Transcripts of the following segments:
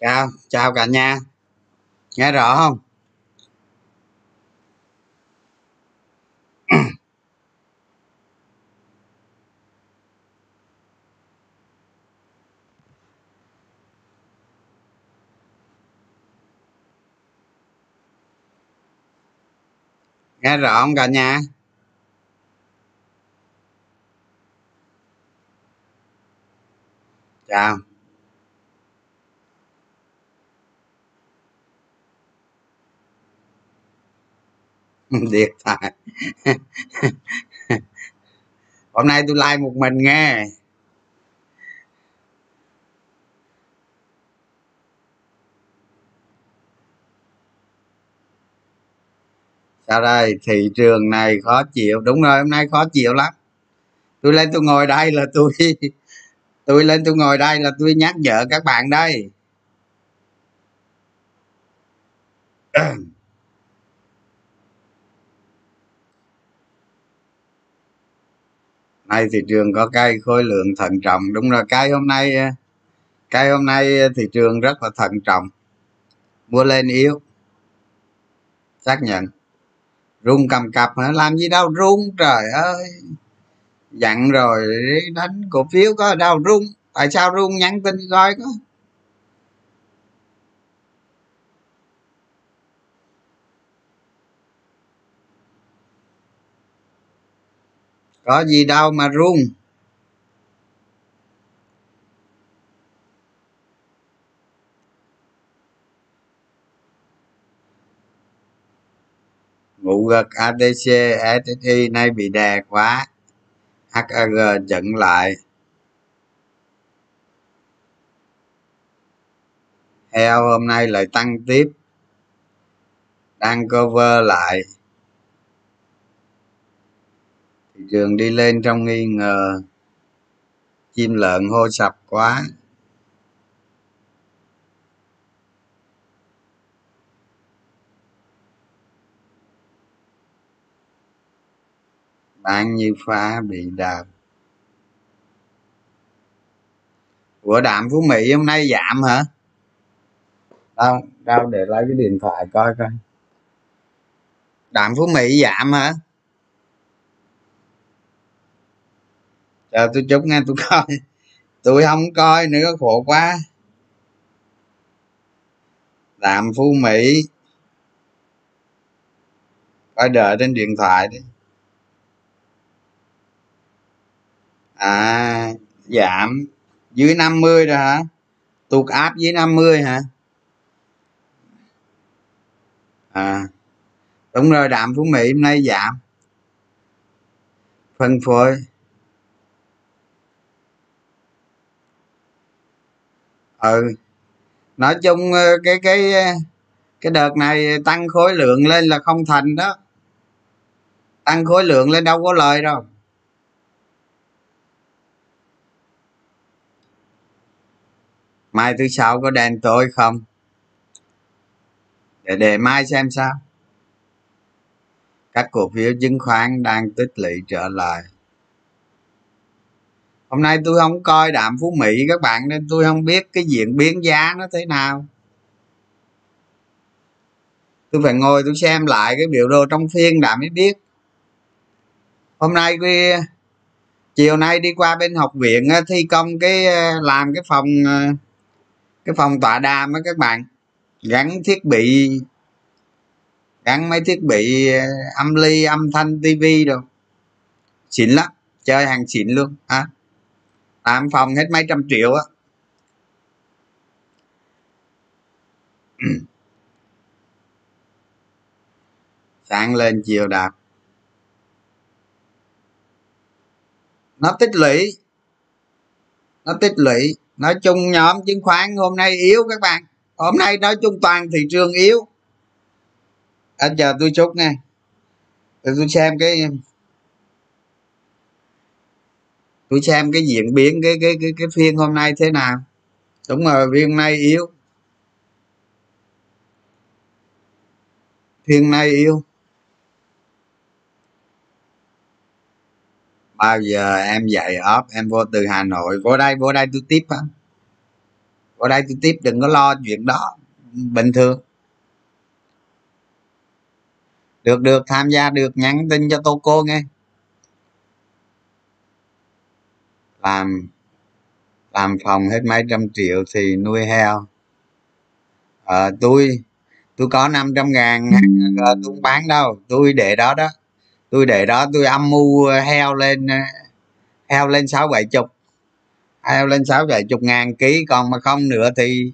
chào chào cả nhà. Nghe rõ không? Nghe rõ không cả nhà? Chào. Điện thoại. Hôm nay tôi like một mình nghe. Sao đây thị trường này khó chịu. Đúng rồi, hôm nay khó chịu lắm. Tôi lên tôi ngồi đây là tôi tôi lên tôi ngồi đây là tôi nhắc nhở các bạn đây. Nay thị trường có cây khối lượng thận trọng. Đúng rồi cây hôm nay cây hôm nay thị trường rất là thận trọng. Mua lên yếu. Xác nhận rung cầm cập hả? Làm gì đâu rung? Trời ơi! Dặn rồi đánh cổ phiếu có đâu rung? Tại sao rung? Nhắn tin coi có. Có gì đâu mà rung. Ngủ gật atc ssi nay bị đè quá. Hag chặn lại. Heo hôm nay lại tăng tiếp. Đang cover lại. Thị trường đi lên trong nghi ngờ. Chim lợn hô sập quá. Bạn như phá bị đạp. Của đạm phú mỹ hôm nay giảm hả? Đâu đâu, để lấy cái điện thoại coi coi. Đạm phú mỹ giảm hả? Chờ tôi chút nghe tôi coi. Tôi không coi nữa, khổ quá. Đạm phú mỹ. Coi đợi trên điện thoại đi. À giảm dưới 50 rồi hả? Tụt áp dưới 50 hả? À đúng rồi, đạm phú mỹ hôm nay giảm. Phân phối. Ừ nói chung ờ, cái cái ờ, cái đợt này tăng khối lượng lên là không thành đó. Tăng khối lượng lên đâu có lời đâu. Mai thứ sáu có đen tối không? Để để mai xem sao. Các cổ phiếu chứng khoán đang tích lũy trở lại. Hôm nay tôi không coi đạm phú mỹ các bạn, nên tôi không biết cái diễn biến giá nó thế nào. Tôi phải ngồi tôi xem lại cái biểu đồ trong phiên đã mới biết. Hôm nay chiều nay đi qua bên học viện ờ, thi công cái ờ, làm cái phòng ờ, cái phòng tọa đàm á các bạn. Gắn thiết bị, gắn mấy thiết bị ờ, âm ly, âm thanh tivi rồi xịn lắm, chơi hàng xịn luôn à làm phòng hết mấy trăm triệu á. Sáng lên chiều đạp. Nó tích lũy. Nó tích lũy nói chung nhóm chứng khoán hôm nay yếu các bạn. Hôm nay nói chung toàn thị trường yếu. Anh chờ tôi chút nghe để tôi xem cái tôi xem cái diễn biến cái cái cái cái phiên hôm nay thế nào. Đúng rồi, phiên hôm nay yếu. Phiên nay yếu. Bao giờ em dạy ốp em vô từ hà nội vô đây vô đây tôi tiếp á. Vô đây tôi tiếp đừng có lo chuyện đó. Bình thường. Được được tham gia được nhắn tin cho tô cô nghe. Làm làm phòng hết mấy trăm triệu thì nuôi heo. À, tôi tôi có 500 ngàn ờ, tôi không bán đâu tôi để đó đó tôi để đó, tôi âm mưu ờ, heo lên ờ, heo lên sáu bảy chục. Heo lên sáu bảy chục ngàn ký, còn mà không nữa thì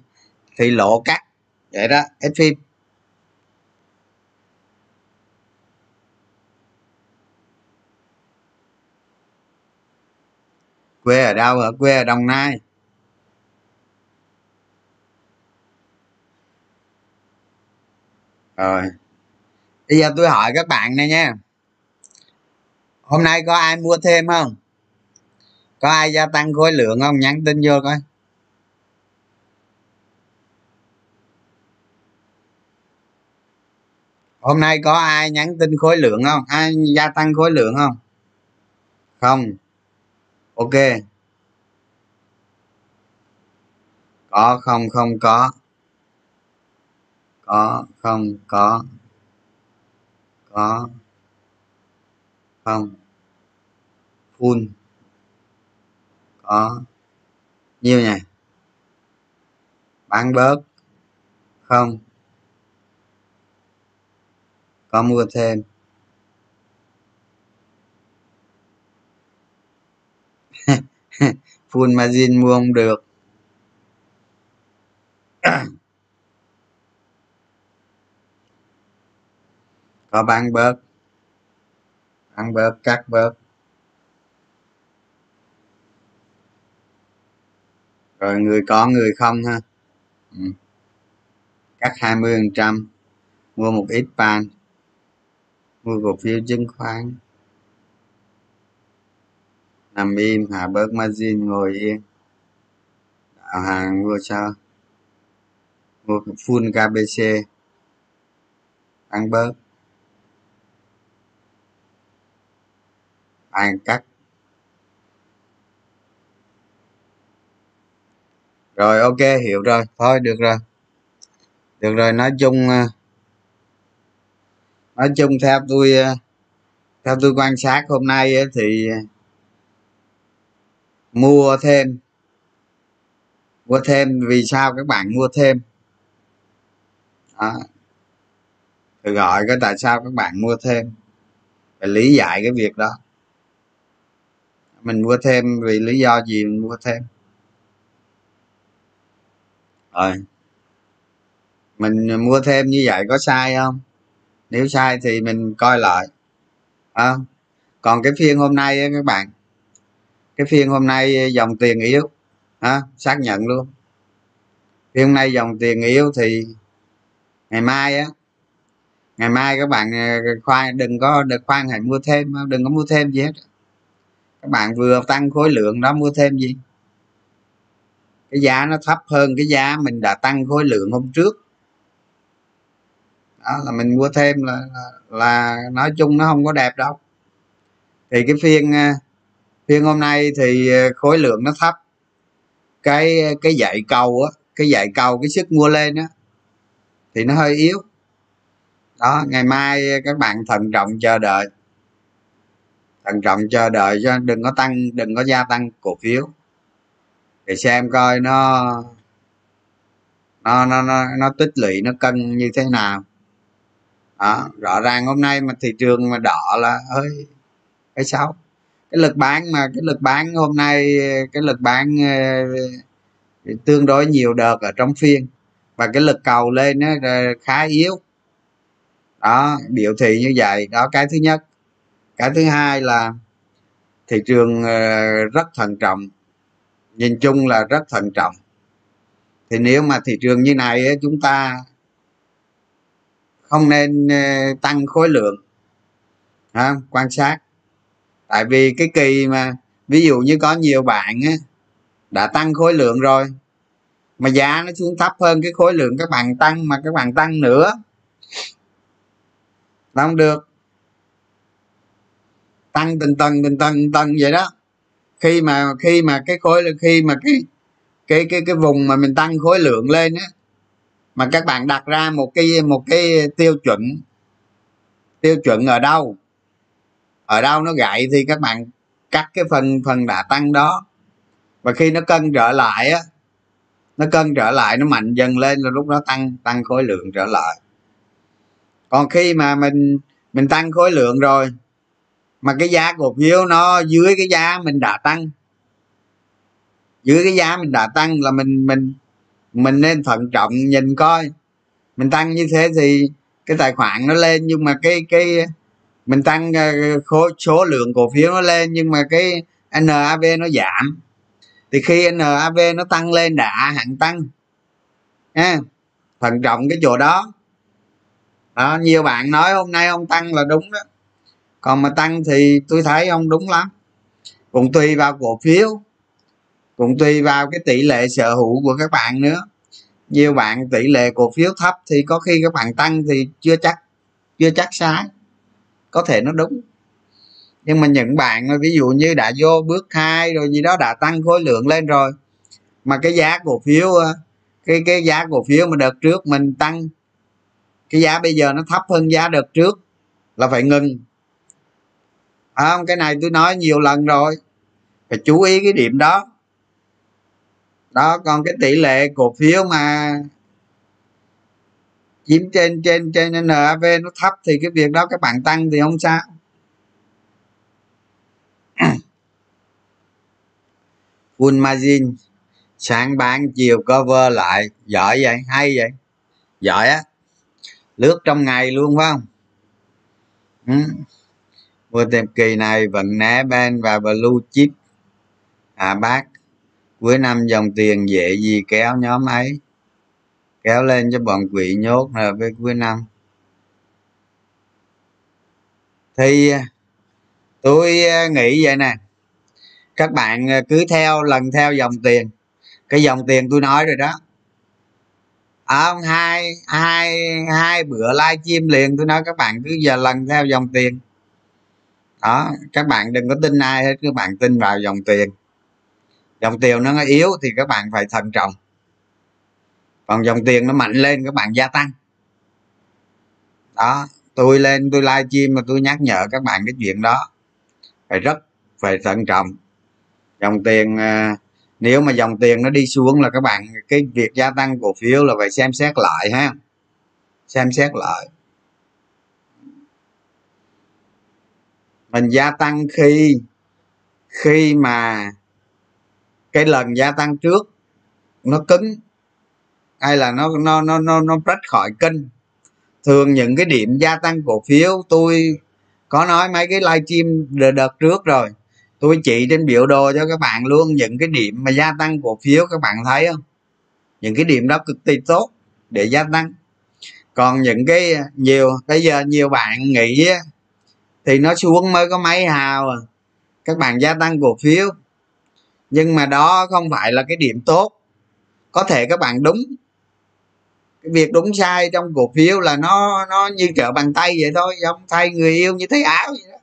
thì lộ cắt. Vậy đó, hết phim. Quê ở đâu ở quê ở đồng nai. Rồi. Bây giờ tôi hỏi các bạn này nha hôm nay có ai mua thêm không? Có ai gia tăng khối lượng không? Nhắn tin vô coi. Hôm nay có ai nhắn tin khối lượng không? Ai gia tăng khối lượng không? Không. Ok. Có không? Không có. Có không? Có. Có. Không full. Có. Nhiêu nhỉ? Bán bớt. Không. Có mua thêm. Full margin mua không được. Có bán bớt. Ăn bớt, cắt bớt. Rồi người có người không ha? Ừ. cắt 20 phần trăm. Mua một ít pan mua cổ phiếu chứng khoán. Nằm im hạ bớt margin ngồi yên. Đạo hàng mua sao? Mua full kbc ăn bớt. Ăn cắt rồi, ok, hiểu rồi. Thôi, được rồi. Được rồi, nói chung ờ, nói chung theo tôi ờ, theo tôi quan sát hôm nay thì ờ, mua thêm. Mua thêm, vì sao các bạn mua thêm? Đó. thử gọi cái tại sao các bạn mua thêm. Phải lý giải cái việc đó. Mình mua thêm vì lý do gì mình mua thêm? Rồi mình mua thêm như vậy có sai không? Nếu sai thì mình coi lại. À, còn cái phiên hôm nay các bạn cái phiên hôm nay dòng tiền yếu. À, xác nhận luôn. Phiên hôm nay dòng tiền yếu thì ngày mai á ngày mai các bạn khoan đừng có được khoan hãy mua thêm đừng có mua thêm gì hết. Các bạn vừa tăng khối lượng đó mua thêm gì? Cái giá nó thấp hơn cái giá mình đã tăng khối lượng hôm trước. Đó là mình mua thêm là, là, nói chung nó không có đẹp đâu. Thì cái phiên à, phiên hôm nay thì à, khối lượng nó thấp. Cái à, cái dạy cầu á cái dạy cầu cái sức mua lên á thì nó hơi yếu. Đó ngày mai các bạn thận trọng chờ đợi. Thận trọng chờ đợi cho đừng có tăng đừng có gia tăng cổ phiếu để xem coi nó nó nó nó, nó tích lũy nó cân như thế nào. Đó, rõ ràng hôm nay mà thị trường mà đỏ là hơi cái xấu. Cái lực bán mà cái lực bán hôm nay cái lực bán ờ, tương đối nhiều đợt ở trong phiên. Và cái lực cầu lên nó khá yếu. Đó biểu thị như vậy. Đó cái thứ nhất. Cái thứ hai là thị trường ờ, rất thận trọng nhìn chung là rất thận trọng. Thì nếu mà thị trường như này chúng ta không nên ờ, tăng khối lượng ha, quan sát. Tại vì cái kỳ mà ví dụ như có nhiều bạn á, đã tăng khối lượng rồi mà giá nó xuống thấp hơn cái khối lượng các bạn tăng mà các bạn tăng nữa là không được. Tăng từng tầng từng tầng từng tầng vậy đó khi mà khi mà cái khối khi mà cái cái cái cái vùng mà mình tăng khối lượng lên á, mà các bạn đặt ra một cái một cái tiêu chuẩn tiêu chuẩn ở đâu ở đâu nó gãy thì các bạn cắt cái phần phần đã tăng đó. Và khi nó cân trở lại á, nó cân trở lại, nó mạnh dần lên là lúc đó tăng tăng khối lượng trở lại. Còn khi mà mình mình tăng khối lượng rồi mà cái giá cổ phiếu nó dưới cái giá mình đã tăng. Dưới cái giá mình đã tăng là mình mình mình nên thận trọng nhìn coi. Mình tăng như thế thì cái tài khoản nó lên nhưng mà cái cái mình tăng ờ, khối số lượng cổ phiếu nó lên nhưng mà cái NAV nó giảm. Thì khi NAV nó tăng lên đã hạng tăng. À, thận trọng cái chỗ đó. Đó nhiều bạn nói hôm nay ông tăng là đúng đó còn mà tăng thì tôi thấy ông đúng lắm. Cũng tùy vào cổ phiếu, cũng tùy vào cái tỷ lệ sở hữu của các bạn nữa. Nhiều bạn tỷ lệ cổ phiếu thấp thì có khi các bạn tăng thì chưa chắc chưa chắc sai. Có thể nó đúng. Nhưng mà những bạn ví dụ như đã vô bước hai rồi gì đó, đã tăng khối lượng lên rồi, mà cái giá cổ phiếu ờ, cái cái giá cổ phiếu mà đợt trước mình tăng, cái giá bây giờ nó thấp hơn giá đợt trước là phải ngừng à, cái này tôi nói nhiều lần rồi. Phải chú ý cái điểm đó. Đó còn cái tỷ lệ cổ phiếu mà chiếm trên trên trên NAV nó thấp thì cái việc đó các bạn tăng thì không sao. Full margin sáng bán chiều cover lại. Giỏi vậy hay vậy. Giỏi á. Lướt trong ngày luôn phải không? Ừ mua tìm kỳ này vẫn né ben và blue chip. À bác cuối năm dòng tiền dễ gì kéo nhóm ấy? Kéo lên cho bọn quỷ nhốt rồi với cuối năm. Thì à, tôi à, nghĩ vậy nè. Các bạn à, cứ theo lần theo dòng tiền. Cái dòng tiền tôi nói rồi đó. À, hai hai hai bữa live stream liền tôi nói các bạn cứ giờ lần theo dòng tiền đó, các bạn đừng có tin ai hết, các bạn tin vào dòng tiền. Dòng tiền nó yếu thì các bạn phải thận trọng. Còn dòng tiền nó mạnh lên, các bạn gia tăng. Đó, tôi lên, tôi live stream mà tôi nhắc nhở các bạn cái chuyện đó. Phải rất, phải thận trọng. Dòng tiền à, nếu mà dòng tiền nó đi xuống là các bạn, cái việc gia tăng cổ phiếu là phải xem xét lại ha. Xem xét lại. Mình gia tăng khi khi mà cái lần gia tăng trước nó cứng, hay là nó nó nó nó nó rách khỏi kênh. Thường những cái điểm gia tăng cổ phiếu, tôi có nói mấy cái livestream đợt trước rồi, tôi chỉ trên biểu đồ cho các bạn luôn những cái điểm mà gia tăng cổ phiếu, các bạn thấy không? Những cái điểm đó cực kỳ tốt để gia tăng. Còn những cái à, nhiều, bây giờ nhiều bạn nghĩ thì nó xuống mới có mấy hào à. các bạn gia tăng cổ phiếu. Nhưng mà đó không phải là cái điểm tốt. Có thể các bạn đúng. Cái việc đúng sai trong cổ phiếu là nó nó như trở bàn tay vậy thôi giống thay người yêu như thấy áo vậy đó.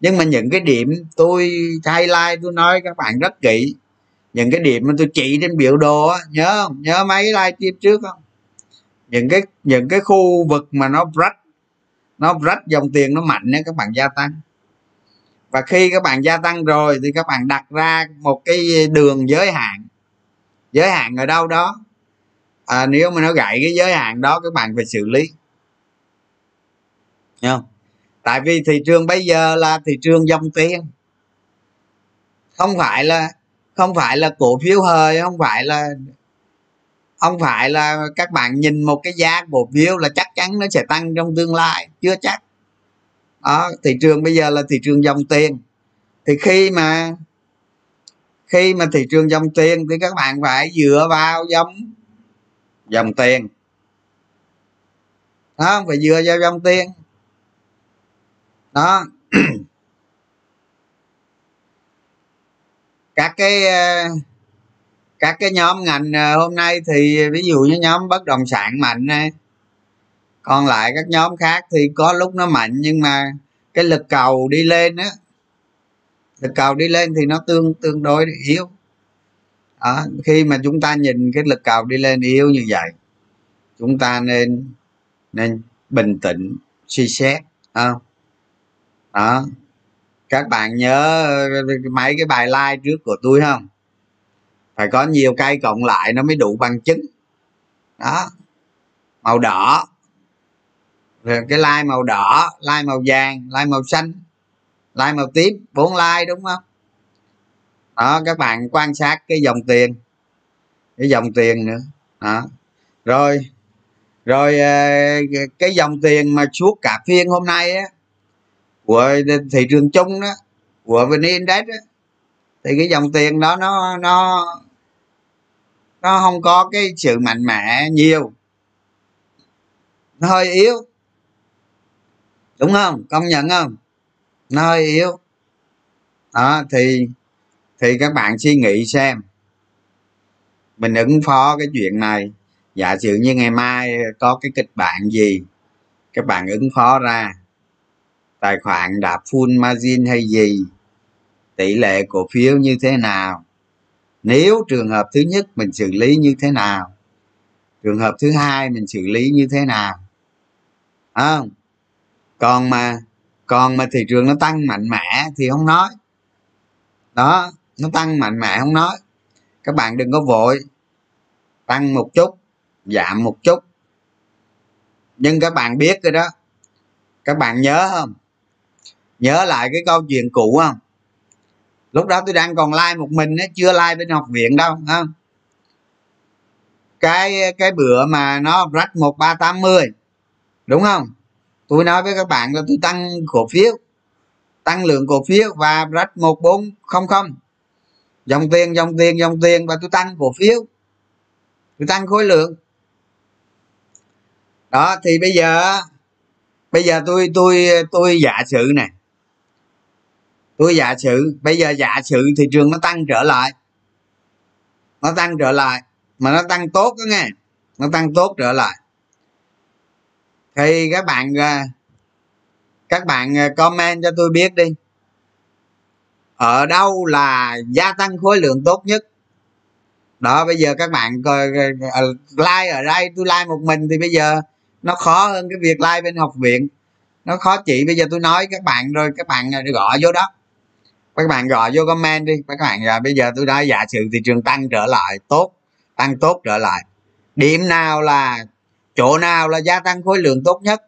Nhưng mà những cái điểm tôi highlight tôi nói các bạn rất kỹ. Những cái điểm mà tôi chỉ trên biểu đồ á, nhớ không? Nhớ mấy live trước không? Những cái những cái khu vực mà nó break nó rách dòng tiền nó mạnh á các bạn gia tăng. Và khi các bạn gia tăng rồi thì các bạn đặt ra một cái đường giới hạn. Giới hạn ở đâu đó? À, nếu mà nó gãy cái giới hạn đó các bạn phải xử lý. Hiểu không? Tại vì thị trường bây giờ là thị trường dòng tiền. Không phải là không phải là cổ phiếu hơi không phải là không phải là các bạn nhìn một cái giá cổ phiếu là chắc chắn nó sẽ tăng trong tương lai, chưa chắc. Đó, thị trường bây giờ là thị trường dòng tiền. Thì khi mà khi mà thị trường dòng tiền thì các bạn phải dựa vào dòng dòng tiền. Đó phải dựa vào dòng tiền. Đó. Các cái ờ, các cái nhóm ngành à, hôm nay thì ví dụ như nhóm bất động sản mạnh này còn lại các nhóm khác thì có lúc nó mạnh nhưng mà cái lực cầu đi lên á lực cầu đi lên thì nó tương tương đối yếu. À, khi mà chúng ta nhìn cái lực cầu đi lên yếu như vậy chúng ta nên nên bình tĩnh suy xét không? Đó. Các bạn nhớ mấy cái bài like trước của tôi không? Phải có nhiều cây cộng lại nó mới đủ bằng chứng. Đó. Màu đỏ. Rồi cái lai màu đỏ, lai màu vàng, lai màu xanh, lai màu tím, bốn lai đúng không? Đó, các bạn quan sát cái dòng tiền, cái dòng tiền nữa. Đó. Rồi rồi ờ, cái dòng tiền mà suốt cả phiên hôm nay á, của thị trường chung đó, của vn index á, thì cái dòng tiền đó nó nó nó không có cái sự mạnh mẽ nhiều. Nó hơi yếu. Đúng không? Công nhận không? Nó hơi yếu. Đó, thì thì các bạn suy nghĩ xem. Mình ứng phó cái chuyện này. Giả sử như ngày mai có cái kịch bản gì, các bạn ứng phó ra. Tài khoản đã full margin hay gì? Tỷ lệ cổ phiếu như thế nào? Nếu trường hợp thứ nhất mình xử lý như thế nào? Trường hợp thứ hai mình xử lý như thế nào? Không? Còn mà còn mà thị trường nó tăng mạnh mẽ thì không nói. Đó, nó tăng mạnh mẽ không nói. Các bạn đừng có vội. Tăng một chút, giảm một chút. Nhưng các bạn biết rồi đó. Các bạn nhớ không? Nhớ lại cái câu chuyện cũ không? Lúc đó tôi đang còn like một mình ấy, chưa like bên học viện đâu không? Cái cái bữa mà nó rách một ba tám mươi đúng không? Tôi nói với các bạn là tôi tăng cổ phiếu tăng lượng cổ phiếu và rách một bốn không không. Dòng tiền dòng tiền dòng tiền và tôi tăng cổ phiếu. Tôi tăng khối lượng. Đó thì bây giờ bây giờ tôi tôi tôi giả sử này tôi giả sử bây giờ dạ giả sử thị trường nó tăng trở lại. Nó tăng trở lại. Mà nó tăng tốt đó nghe. Nó tăng tốt trở lại. Thì các bạn à, các bạn à, comment cho tôi biết đi. Ở đâu là gia tăng khối lượng tốt nhất? Đó, bây giờ các bạn coi à, like ở đây, tôi like một mình thì bây giờ nó khó hơn cái việc like bên học viện. Nó khó chị bây giờ tôi nói các bạn rồi, các bạn gọi vô đó các bạn gọi vô comment đi. Các bạn rồi bây giờ tôi đã giả sử thị trường tăng trở lại tốt tăng tốt trở lại. Điểm nào là chỗ nào là gia tăng khối lượng tốt nhất?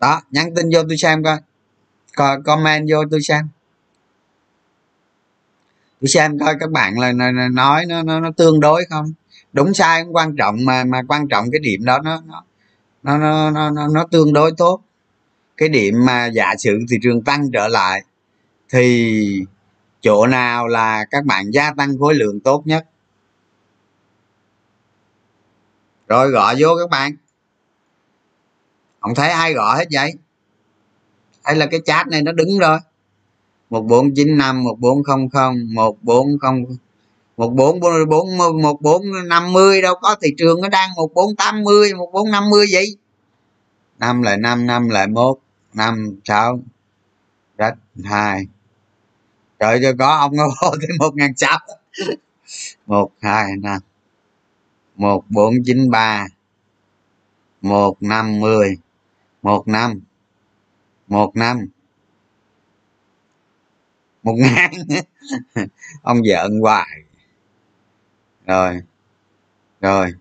Đó nhắn tin vô tôi xem coi. Coi comment vô tôi xem. Tôi xem coi các bạn là nói nó nó, nó tương đối không? Đúng sai không quan trọng mà mà quan trọng cái điểm đó nó nó nó nó, nó, nó tương đối tốt. Cái điểm mà giả sử thị trường tăng trở lại thì chỗ nào là các bạn gia tăng khối lượng tốt nhất? Rồi gõ vô các bạn. Không thấy ai gõ hết vậy? Hay là cái chat này nó đứng rồi. Một bốn chín năm, một bốn không không, một bốn không, một bốn bốn một bốn năm mươi đâu có. Thị trường nó đang một bốn tám mươi, một bốn năm mươi vậy. Năm lại năm năm lại một, năm sáu rách hai trời cho có ông nó vô tới một ngàn sáu một, hai, năm. Một, bốn, chín, ba. Một, năm, mười. Một, năm. Một năm. Một ngàn. Ông giận hoài. Rồi. Rồi.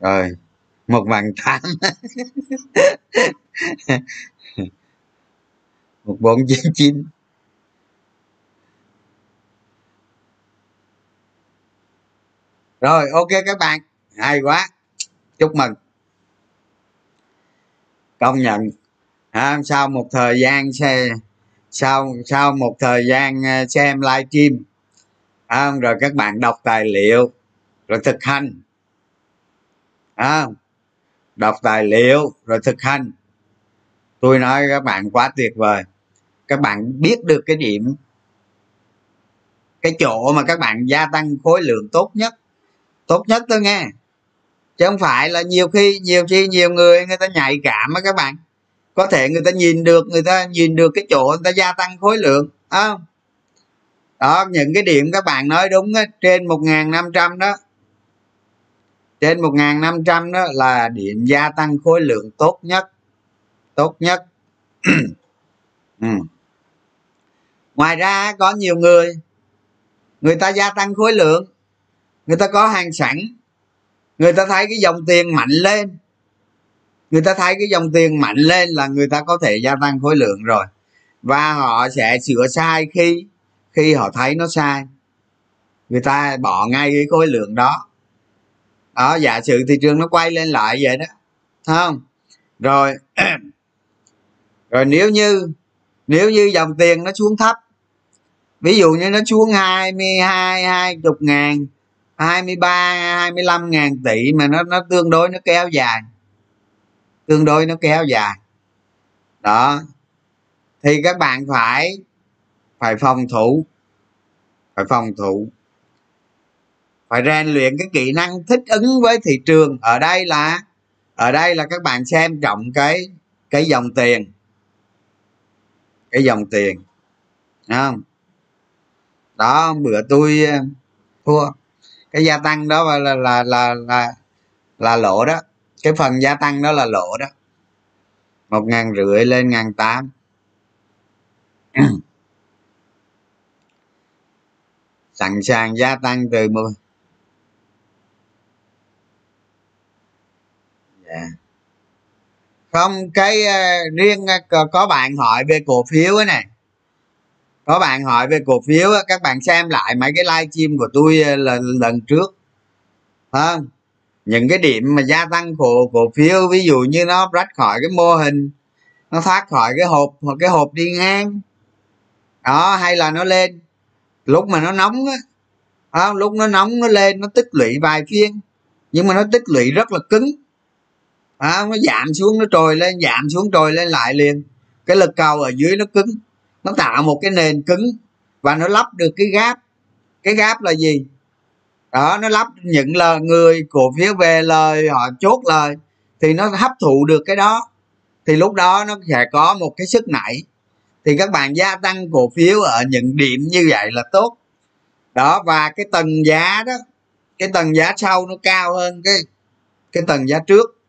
Rồi. Một vạn tám. Một, bốn, chín chín. Rồi ok các bạn. Hay quá. Chúc mừng. Công nhận. À, sau một thời gian xe sau sau một thời gian ờ, xem livestream à, rồi các bạn đọc tài liệu rồi thực hành. À, đọc tài liệu rồi thực hành. Tôi nói các bạn quá tuyệt vời. Các bạn biết được cái điểm cái chỗ mà các bạn gia tăng khối lượng tốt nhất tốt nhất tôi nghe. Chứ không phải là nhiều khi nhiều khi nhiều người người ta nhạy cảm á các bạn. Có thể người ta nhìn được người ta nhìn được cái chỗ người ta gia tăng khối lượng không? Đó những cái điểm các bạn nói đúng á, trên một năm trăm đó. Trên một năm trăm đó là điểm gia tăng khối lượng tốt nhất. Tốt nhất. Ừ. ngoài ra có nhiều người người ta gia tăng khối lượng người ta có hàng sẵn. Người ta thấy cái dòng tiền mạnh lên. Người ta thấy cái dòng tiền mạnh lên là người ta có thể gia tăng khối lượng rồi. Và họ sẽ sửa sai khi khi họ thấy nó sai. Người ta bỏ ngay cái khối lượng đó. Đó, giả sử thị trường nó quay lên lại vậy đó. Không? Rồi rồi nếu như nếu như dòng tiền nó xuống thấp, ví dụ như nó xuống 22 20 ngàn 23 25 ngàn tỷ mà nó nó tương đối nó kéo dài. Tương đối nó kéo dài. Đó. Thì các bạn phải phải phòng thủ. Phải phòng thủ. Phải rèn luyện cái kỹ năng thích ứng với thị trường. Ở đây là, ở đây là các bạn xem trọng cái cái dòng tiền. Cái dòng tiền. Không? Đó, bữa tôi ờ, thua cái gia tăng đó là là là là là lỗ đó. Cái phần gia tăng đó là lỗ đó. Một ngàn rưỡi lên ngàn tám. Sẵn sàng gia tăng từ một yeah. Dạ. Không cái uh, riêng uh, có bạn hỏi về cổ phiếu ấy này có bạn hỏi về cổ phiếu các bạn xem lại mấy cái livestream của tôi ờ, lần lần trước. À, những cái điểm mà gia tăng cổ cổ phiếu ví dụ như nó rách khỏi cái mô hình nó thoát khỏi cái hộp hoặc cái hộp đi ngang. Đó hay là nó lên. Lúc mà nó nóng á à, lúc nó nóng nó lên nó tích lũy vài phiên. Nhưng mà nó tích lũy rất là cứng. À, nó giảm xuống nó trồi lên giảm xuống trồi lên lại liền. Cái lực cầu ở dưới nó cứng nó tạo một cái nền cứng và nó lắp được cái gáp. Cái gáp là gì? Đó, nó lắp những lời người cổ phiếu về lời, họ chốt lời, thì nó hấp thụ được cái đó. Thì lúc đó nó sẽ có một cái sức nảy. Thì các bạn gia tăng cổ phiếu ở những điểm như vậy là tốt. Đó, và cái tầng giá đó, cái tầng giá sau nó cao hơn cái cái tầng giá trước.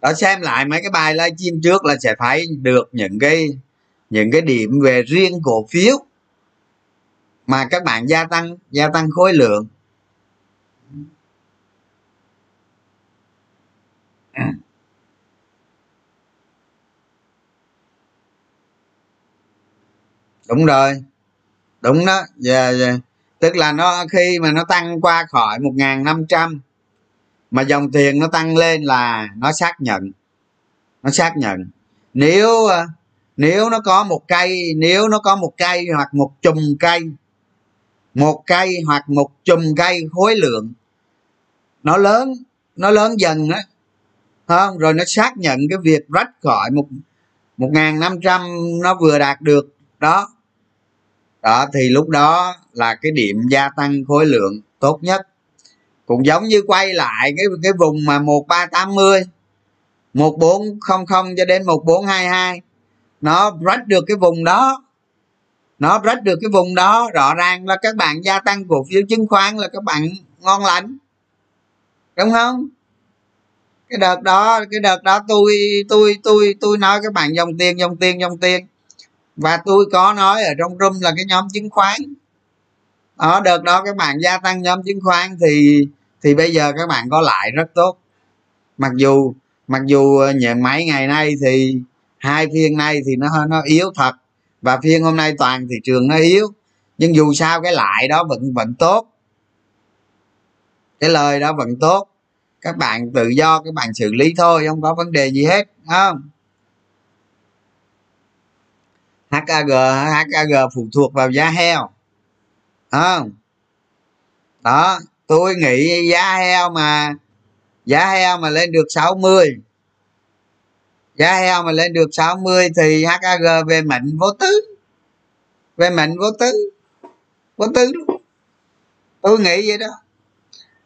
Đó, xem lại mấy cái bài livestream trước là sẽ thấy được những cái những cái điểm về riêng cổ phiếu mà các bạn gia tăng gia tăng khối lượng. À. Đúng rồi. Đúng đó. Yeah, yeah. tức là nó khi mà nó tăng qua khỏi một ngàn năm trăm mà dòng tiền nó tăng lên là nó xác nhận. Nó xác nhận. Nếu à, nếu nó có một cây, nếu nó có một cây hoặc một chùm cây, một cây hoặc một chùm cây khối lượng, nó lớn nó lớn dần á không? Rồi nó xác nhận cái việc rách khỏi một một ngàn năm trăm nó vừa đạt được, đó. Đó, thì lúc đó là cái điểm gia tăng khối lượng tốt nhất. Cũng giống như quay lại cái cái vùng mà một ba tám mươi, một bốn không không cho đến một bốn hai hai nó rách được cái vùng đó. Nó rách được cái vùng đó. Rõ ràng là các bạn gia tăng cổ phiếu chứng khoán là các bạn ngon lành. Đúng không? Cái đợt đó, cái đợt đó tôi tôi tôi tôi nói các bạn dòng tiền dòng tiền dòng tiền. Và tôi có nói ở trong room là cái nhóm chứng khoán. Ở đợt đó các bạn gia tăng nhóm chứng khoán thì thì bây giờ các bạn có lại rất tốt. Mặc dù mặc dù ờ, nhận mấy ngày nay thì hai phiên nay thì nó nó yếu thật. Và phiên hôm nay toàn thị trường nó yếu. Nhưng dù sao cái lại đó vẫn vẫn tốt. Cái lời đó vẫn tốt. Các bạn tự do, các bạn xử lý thôi, không có vấn đề gì hết không? HAG HAG phụ thuộc vào giá heo không? Đó, tôi nghĩ giá heo mà, giá heo mà lên được 60 giá heo mà lên được 60 thì hag về mệnh vô tứ. Về mệnh vô tứ. Vô tư luôn tôi nghĩ vậy đó.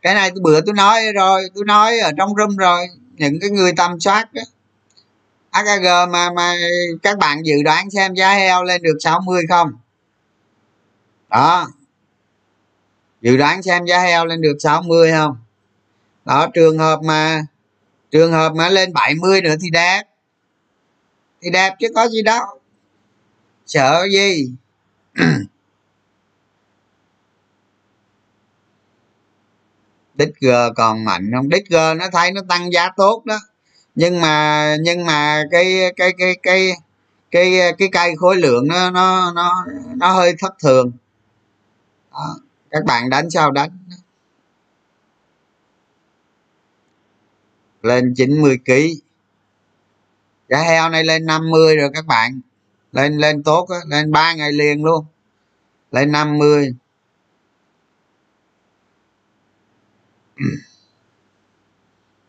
Cái này tôi bữa tôi nói rồi, tôi nói ở trong room rồi, những cái người tầm soát đó. HAG mà mà các bạn dự đoán xem giá heo lên được 60 không? Đó. Dự đoán xem giá heo lên được 60 không? Đó, trường hợp mà, trường hợp mà lên 70 nữa thì đẹp thì đẹp chứ có gì đâu. Sợ gì? Đích g còn mạnh không? Đích g nó thấy nó tăng giá tốt đó. Nhưng mà nhưng mà cái cái cái cái cái cái cây khối lượng nó nó nó nó hơi thất thường. Đó. các bạn đánh sao đánh? Lên 90 kg giá heo này lên 50 rồi các bạn. Lên lên tốt đó, lên 3 ngày liền luôn. Lên 50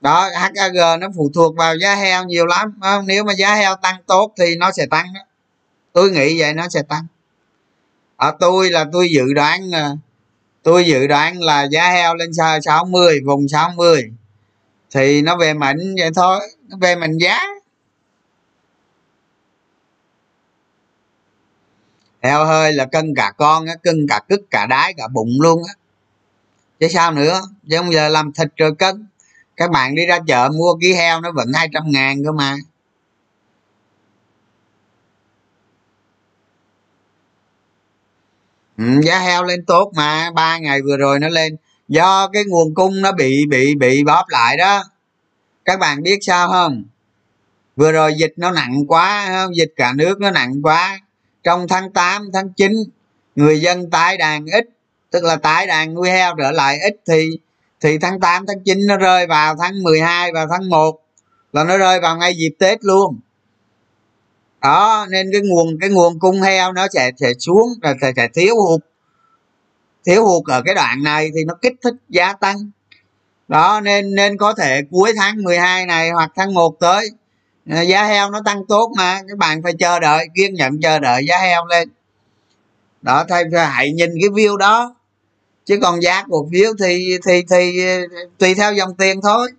đó HAG nó phụ thuộc vào giá heo nhiều lắm không? nếu mà giá heo tăng tốt thì nó sẽ tăng đó. Tôi nghĩ vậy nó sẽ tăng. Ở tôi là tôi dự đoán à, tôi dự đoán là giá heo lên 60 vùng 60 thì nó về mạnh vậy thôi nó về mạnh giá. Heo hơi là cân cả con á cân cả cứt cả đái cả bụng luôn á. Chứ sao nữa? Chứ không giờ làm thịt rồi cân. Các bạn đi ra chợ mua ký heo nó vẫn hai trăm ngàn cơ mà. Ừ, giá heo lên tốt mà. Ba ngày vừa rồi nó lên. Do cái nguồn cung nó bị bị bị bóp lại đó. Các bạn biết sao không? Vừa rồi dịch nó nặng quá không? dịch cả nước nó nặng quá trong tháng 8, tháng 9 người dân tái đàn ít tức là tái đàn nuôi heo trở lại ít thì thì tháng 8, tháng 9 nó rơi vào tháng 12 và tháng 1 là nó rơi vào ngay dịp Tết luôn. Đó nên cái nguồn cái nguồn cung heo nó sẽ sẽ xuống là sẽ, sẽ thiếu hụt. Thiếu hụt ở cái đoạn này thì nó kích thích giá tăng. Đó nên nên có thể cuối tháng 12 này hoặc tháng 1 tới giá heo nó tăng tốt mà các bạn phải chờ đợi, kiên nhẫn chờ đợi giá heo lên. Đó, thay hãy nhìn cái view đó. Chứ còn giá cổ phiếu thì thì thì, tùy theo dòng tiền thôi.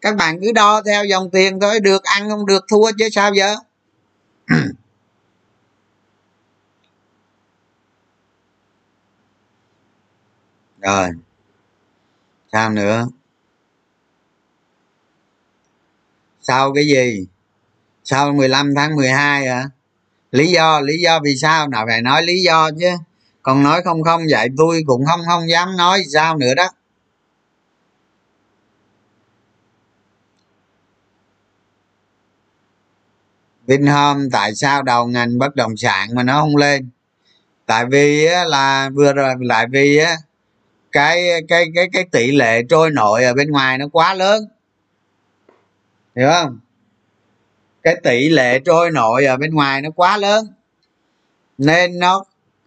Các bạn cứ đo theo dòng tiền thôi, được ăn không được thua chứ sao giờ? Rồi, sao nữa? Sau cái gì? Sau 15 tháng 12 à? Lý do lý do vì sao? Nào phải nói lý do chứ. Còn nói không không vậy tôi cũng không không dám nói, sao nữa đó. Vinhome tại sao đầu ngành bất động sản mà nó không lên? Tại vì là vừa rồi, lại vì cái cái cái cái tỷ lệ trôi nổi ở bên ngoài nó quá lớn. Hiểu không? Cái tỷ lệ trôi nổi ở bên ngoài nó quá lớn, nên nó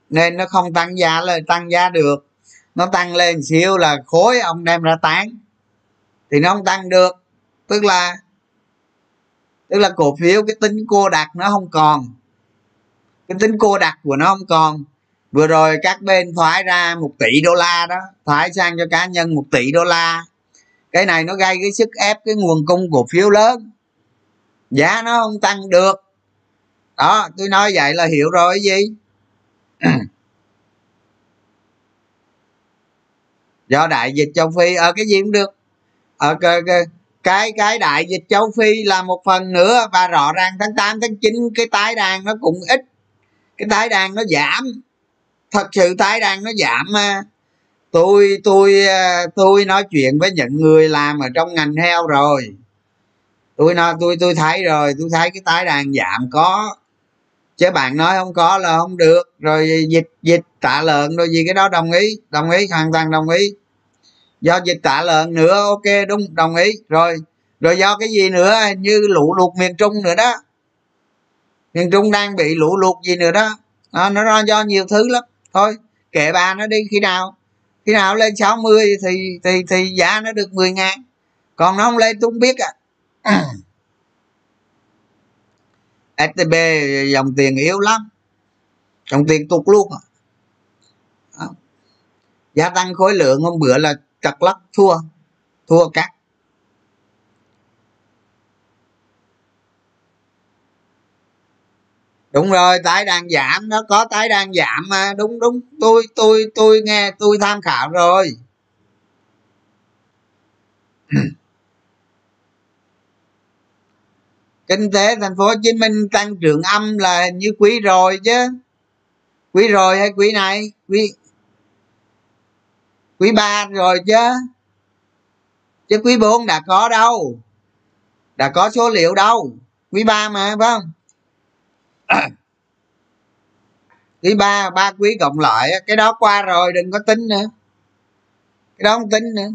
nên nó không tăng giá lên tăng giá được. Nó tăng lên xíu là khối ông đem ra tán, thì nó không tăng được. Tức là tức là cổ phiếu cái tính cô đặc nó không còn, cái tính cô đặc của nó không còn. Vừa rồi các bên thoái ra một tỷ đô la đó, thoái sang cho cá nhân một tỷ đô la. Cái này nó gây cái sức ép cái nguồn cung cổ phiếu lớn giá nó không tăng được. Đó tôi nói vậy là hiểu rồi cái gì? Do đại dịch châu phi ở cái gì cũng được. Ở cái, cái cái cái đại dịch châu phi là một phần nữa và rõ ràng tháng 8 tháng 9 cái tái đàn nó cũng ít. Cái tái đàn nó giảm. Thật sự tái đàn nó giảm mà tôi tôi à, tôi nói chuyện với những người làm ở trong ngành heo rồi tôi nói tôi tôi thấy rồi tôi thấy cái tái đàn giảm có. Chứ bạn nói không có là không được. Rồi dịch dịch tạ lợn rồi gì cái đó đồng ý đồng ý hoàn toàn đồng ý. Do dịch tạ lợn nữa ok đúng đồng ý. Rồi rồi do cái gì nữa? Như lũ lụt miền trung nữa đó. Miền trung đang bị lũ lụt gì nữa đó. À, nó do nhiều thứ lắm. Thôi kệ bà nó đi khi nào khi nào lên 60 thì thì thì giá nó được 10 ngàn. Còn nó không lên tôi không biết à. STB dòng tiền yếu lắm. Dòng tiền tụt luôn à. gia tăng khối lượng hôm bữa là chặt lắc, thua. Thua cắt đúng rồi, tái đang giảm nó có tái đang giảm mà. Đúng đúng. Tôi tôi tôi nghe, tôi tham khảo rồi. kinh tế thành phố hồ chí minh tăng trưởng âm là như quý rồi chứ. Quý rồi hay quý này? Quý quý ba rồi chứ. Chứ quý bốn đã có đâu. Đã có số liệu đâu. Quý ba mà, phải không? Quý ba ba quý cộng lại cái đó qua rồi, đừng có tính nữa. Cái đó không tính nữa.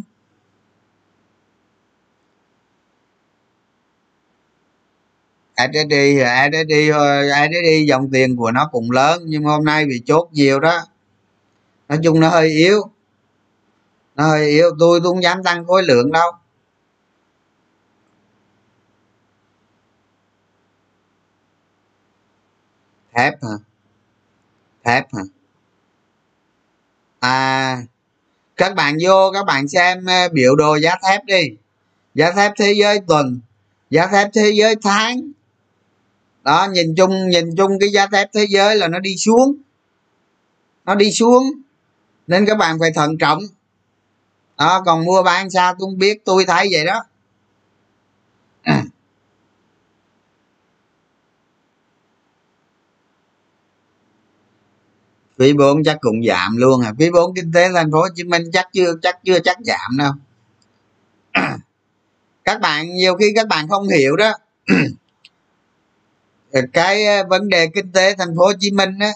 ADD SSD SSD dòng tiền của nó cũng lớn, nhưng hôm nay bị chốt nhiều đó. Nói chung nó hơi yếu. Nó hơi yếu, tôi tôi không dám tăng khối lượng đâu. Thép hả? Thép hả? À các bạn vô, các bạn xem ờ, biểu đồ giá thép đi. Giá thép thế giới tuần, giá thép thế giới tháng đó, nhìn chung nhìn chung cái giá thép thế giới là nó đi xuống. Nó đi xuống. Nên các bạn phải thận trọng. Đó, còn mua bán sao tôi không biết, tôi thấy vậy đó. Quý bốn chắc cũng giảm luôn à. Quý bốn kinh tế thành phố hồ chí minh chắc chưa chắc chưa chắc giảm đâu. Các bạn, nhiều khi các bạn không hiểu đó. cái ờ, vấn đề kinh tế thành phố hồ chí minh á,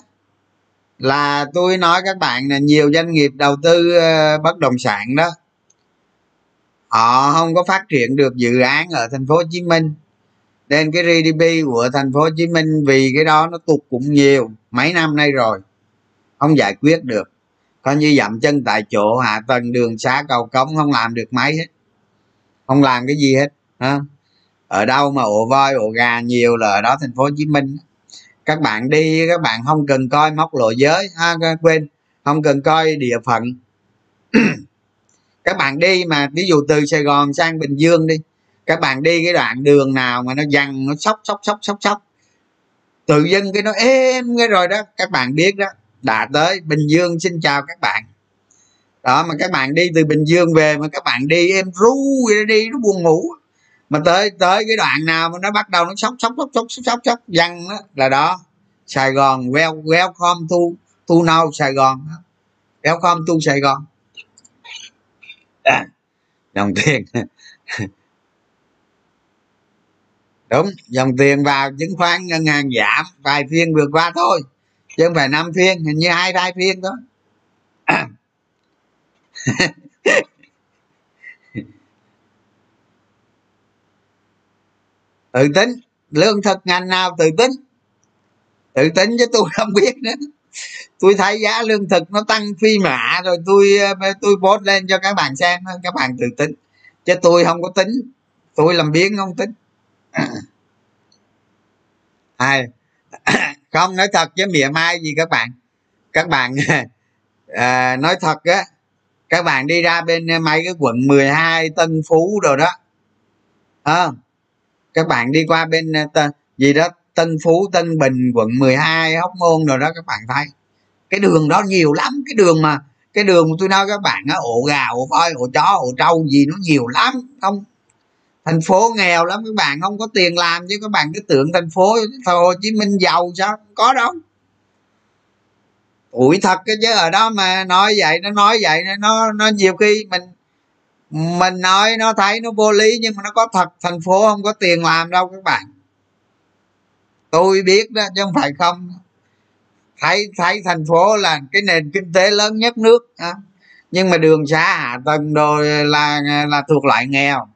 là tôi nói các bạn là nhiều doanh nghiệp đầu tư ờ, bất động sản đó, họ không có phát triển được dự án ở thành phố hồ chí minh. Nên cái gdp của thành phố hồ chí minh vì cái đó nó tụt cũng nhiều, mấy năm nay rồi, không giải quyết được. Coi như dậm chân tại chỗ, hạ tầng đường xá cầu cống không làm được mấy hết, không làm cái gì hết ha ở đâu mà ổ voi, ổ gà nhiều là ở đó, thành phố hồ chí minh. Các bạn đi, các bạn không cần coi móc lộ giới, ha quên. Không cần coi địa phận. Các bạn đi mà, ví dụ từ sài gòn sang bình dương đi, các bạn đi cái đoạn đường nào mà nó dằn nó sóc sóc sóc sóc sóc. Tự dân cái nó êm cái rồi đó, các bạn biết đó. Đã tới bình dương, xin chào các bạn. Đó, mà các bạn đi từ bình dương về mà các bạn đi em ru, đi nó buồn ngủ mà tới tới cái đoạn nào mà nó bắt đầu nó sốc sốc sốc sốc sốc sốc sốc văng đó là đó. Sài gòn well welcome to to now sài gòn welcome to sài gòn. À, dòng tiền. Đúng dòng tiền vào chứng khoán ngân hàng giảm vài phiên vừa qua thôi. Chứ không phải năm phiên hình như hai hai phiên đó tự tính. Lương thực ngành nào tự tính? Tự tính chứ tôi không biết nữa. Tôi thấy giá lương thực nó tăng phi mã rồi tôi ờ, tôi post lên cho các bạn xem các bạn tự tính. Chứ tôi không có tính. Tôi làm biến không tính. À. Ai? Không nói thật chứ mỉa mai gì các bạn. Các bạn à, nói thật á các bạn đi ra bên ờ, mấy cái quận 12 Tân Phú rồi đó. À, các bạn đi qua bên ờ, gì đó, Tân Phú, Tân Bình, quận 12 Hóc Môn rồi đó, các bạn thấy. Cái đường đó nhiều lắm, cái đường mà, cái đường tôi nói các bạn á, ổ gà, ổ voi, ổ chó, ổ trâu gì nó nhiều lắm, không? Thành phố nghèo lắm các bạn, không có tiền làm chứ các bạn cứ tưởng thành phố hồ chí minh giàu sao? Không có đâu. Ủi thật cái chứ, ở đó mà nói vậy, nó nói vậy, nó nó nhiều khi mình mình nói nó thấy nó vô lý nhưng mà nó có thật thành phố không có tiền làm đâu các bạn. Tôi biết đó chứ không phải không. Thấy thấy thành phố là cái nền kinh tế lớn nhất nước đó. nhưng mà đường xá hạ tầng rồi là là thuộc loại nghèo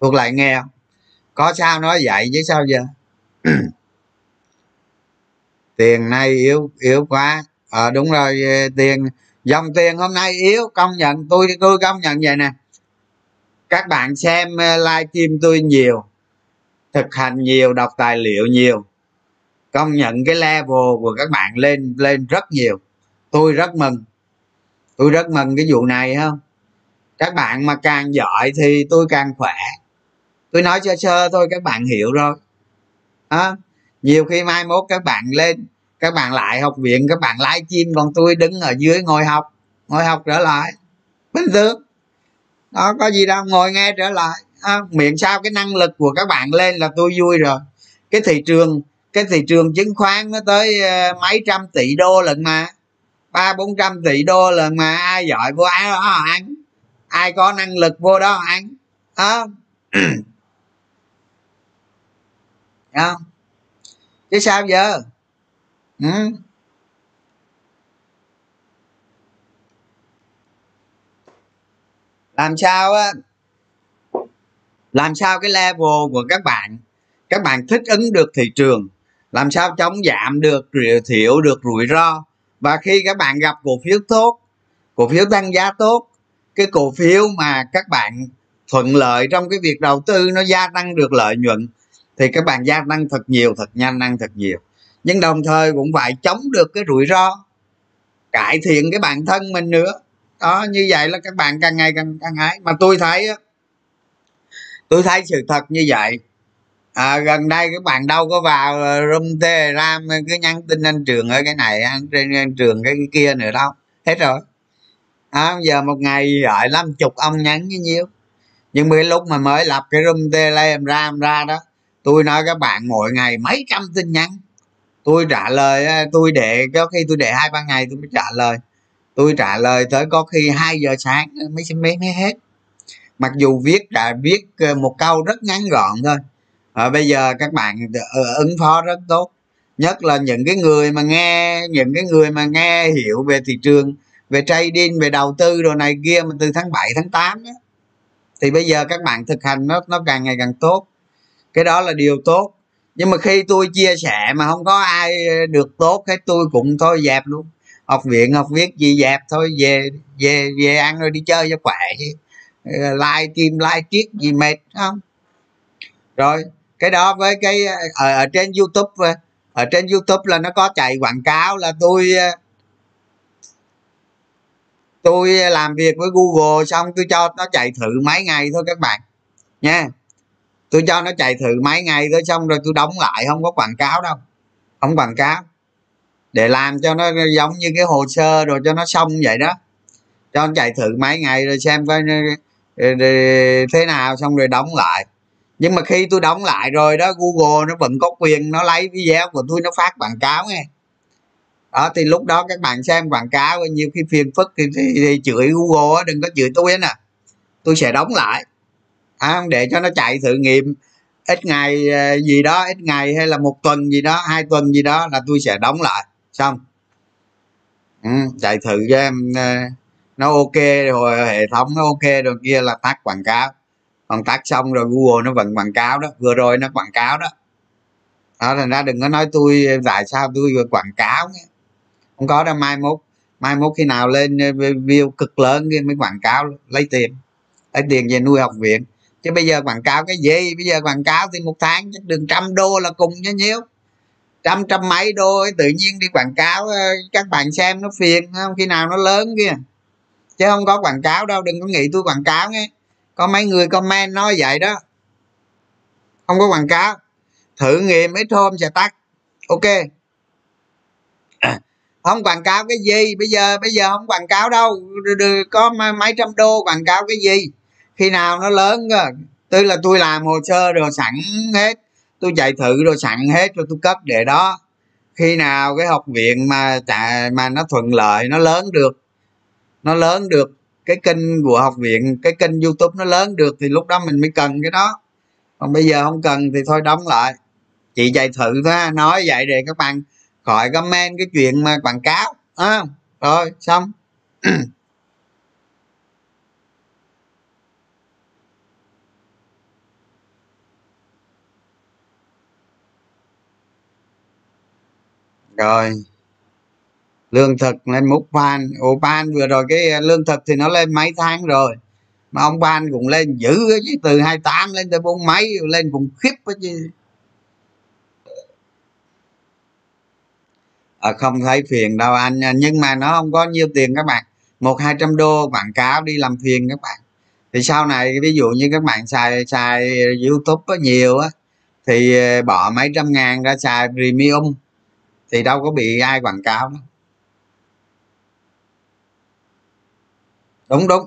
thuộc lại nghèo. Có sao nói vậy chứ sao giờ? Tiền nay yếu yếu quá. Ờ à, đúng rồi tiền dòng tiền hôm nay yếu công nhận tôi tôi công nhận vậy nè các bạn xem ờ, livestream tôi nhiều thực hành nhiều đọc tài liệu nhiều công nhận cái level của các bạn lên lên rất nhiều. Tôi rất mừng tôi rất mừng cái vụ này không? Các bạn mà càng giỏi thì tôi càng khỏe. Tôi nói sơ sơ thôi các bạn hiểu rồi. À, nhiều khi mai mốt các bạn lên các bạn lại học viện các bạn lái chim còn tôi đứng ở dưới ngồi học ngồi học trở lại. Bình thường đó có gì đâu ngồi nghe trở lại. À, miệng sao cái năng lực của các bạn lên là tôi vui rồi. Cái thị trường cái thị trường chứng khoán nó tới ờ, mấy trăm tỷ đô lần mà. Ba bốn trăm tỷ đô lần mà ai giỏi vô ai đó ăn. Ai có năng lực vô đó ăn. Đó không? Chứ sao giờ? Ừ. làm sao á? Làm sao cái level của các bạn? Các bạn thích ứng được thị trường. Làm sao chống giảm được thiểu được rủi ro? Và khi các bạn gặp cổ phiếu tốt, cổ phiếu tăng giá tốt, cái cổ phiếu mà các bạn thuận lợi trong cái việc đầu tư nó gia tăng được lợi nhuận, thì các bạn gia tăng thật nhiều, thật nhanh ăn thật nhiều. Nhưng đồng thời cũng phải chống được cái rủi ro, cải thiện cái bản thân mình nữa đó như vậy là các bạn càng ngày càng càng hái. Mà tôi thấy tôi thấy sự thật như vậy. À, gần đây các bạn đâu có vào ờ, room telegram ờ, cứ nhắn tin anh trường ở cái này anh trên anh trường cái, kia nữa đâu. Hết rồi. À, giờ một ngày gọi năm chục ông nhắn như nhiêu. Nhưng mà lúc mà mới lập cái room telegram ra đó tôi nói các bạn mỗi ngày mấy trăm tin nhắn. Tôi trả lời ờ, tôi để có khi tôi để hai ba ngày tôi mới trả lời tôi trả lời tới có khi 2 giờ sáng mới mới mới hết. Mặc dù viết đã viết ờ, một câu rất ngắn gọn thôi. À, bây giờ các bạn ờ, ứng phó rất tốt. Nhất là những cái người mà nghe những cái người mà nghe hiểu về thị trường về trading về đầu tư đồ này kia mà từ tháng 7 tháng 8 đó, thì bây giờ các bạn thực hành nó nó càng ngày càng tốt. Cái đó là điều tốt. Nhưng mà khi tôi chia sẻ mà không có ai được tốt hết tôi cũng thôi dẹp luôn học viện học viết gì dẹp thôi về về về ăn rồi đi chơi cho khỏe. Chứ like kim like triết gì mệt không? Rồi cái đó với cái ở, ở trên youtube ở trên youtube là nó có chạy quảng cáo là tôi ờ, tôi làm việc với google xong tôi cho nó chạy thử mấy ngày thôi các bạn nha. Tôi cho nó chạy thử mấy ngày thôi xong rồi tôi đóng lại không có quảng cáo đâu không quảng cáo để làm cho nó giống như cái hồ sơ rồi cho nó xong vậy đó. Cho nó chạy thử mấy ngày rồi xem coi ờ, ờ, ờ, thế nào xong rồi đóng lại. Nhưng mà khi tôi đóng lại rồi đó google nó vẫn có quyền nó lấy video của tôi nó phát quảng cáo nghe. Đó thì lúc đó các bạn xem quảng cáo nhiều khi phiền phức thì, thì, thì chửi google đừng có chửi tôi nè. Tôi sẽ đóng lại. À, để cho nó chạy thử nghiệm ít ngày gì đó ít ngày hay là một tuần gì đó hai tuần gì đó là tôi sẽ đóng lại xong. Ừ, chạy thử cho em ờ, nó ok rồi hệ thống nó ok rồi kia là tắt quảng cáo. Còn tắt xong rồi google nó vẫn quảng cáo đó vừa rồi nó quảng cáo đó. Đó thành ra đừng có nói tôi ờ, tại sao tôi quảng cáo nhé. Không có đâu mai mốt mai mốt khi nào lên ờ, view cực lớn kia mới quảng cáo lấy tiền. Lấy tiền về nuôi học viện. Chứ bây giờ quảng cáo cái gì? Bây giờ quảng cáo thì một tháng chắc đường trăm đô là cùng cho nhiêu trăm trăm mấy đô ấy, tự nhiên đi quảng cáo ờ, các bạn xem nó phiền không? Khi nào nó lớn kia. Chứ không có quảng cáo đâu đừng có nghĩ tôi quảng cáo nghe. Có mấy người comment nói vậy đó. Không có quảng cáo. Thử nghiệm ít hôm sẽ tắt. Ok. Không quảng cáo cái gì? Bây giờ bây giờ không quảng cáo đâu. Có mấy trăm đô quảng cáo cái gì? Khi nào nó lớn cơ. Tức là tôi làm hồ sơ rồi sẵn hết tôi chạy thử rồi sẵn hết cho tôi cất để đó. Khi nào cái học viện mà chạy mà nó thuận lợi nó lớn được nó lớn được cái kênh của học viện cái kênh youtube nó lớn được thì lúc đó mình mới cần cái đó. Còn bây giờ không cần thì thôi đóng lại. Chị chạy thử thôi nói vậy để các bạn khỏi comment cái chuyện mà quảng cáo à, rồi xong. rồi. Lương thực lên múc pan ồ pan vừa rồi cái à, lương thực thì nó lên mấy tháng rồi? Mà ông pan cũng lên dữ chứ từ 28 lên tới bốn mấy lên cũng khiếp đó chứ. À, không thấy phiền đâu anh à, nhưng mà nó không có nhiều tiền các bạn. Một hai trăm đô quảng cáo đi làm phiền các bạn. Thì sau này ví dụ như các bạn xài xài youtube có nhiều á thì à, bỏ mấy trăm ngàn ra xài premium thì đâu có bị ai quảng cáo đâu. Đúng đúng.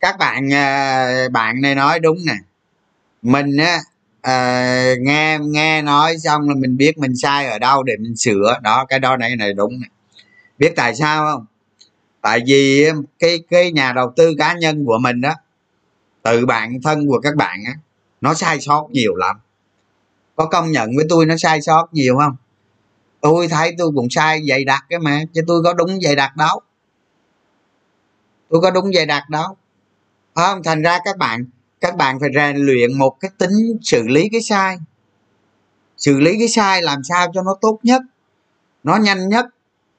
Các bạn à, bạn này nói đúng nè. Mình á à, nghe nghe nói xong là mình biết mình sai ở đâu để mình sửa. Đó cái đó này này đúng nè. Biết tại sao không? Tại vì cái cái nhà đầu tư cá nhân của mình đó tự bản thân của các bạn á nó sai sót nhiều lắm. Có công nhận với tôi nó sai sót nhiều không? Tôi thấy tôi cũng sai dày đặc cái mà, chứ tôi có đúng dày đặc đâu. Tôi có đúng dày đặc đâu. Không? Thành ra các bạn các bạn phải rèn luyện một cái tính xử lý cái sai. Xử lý cái sai làm sao cho nó tốt nhất, nó nhanh nhất.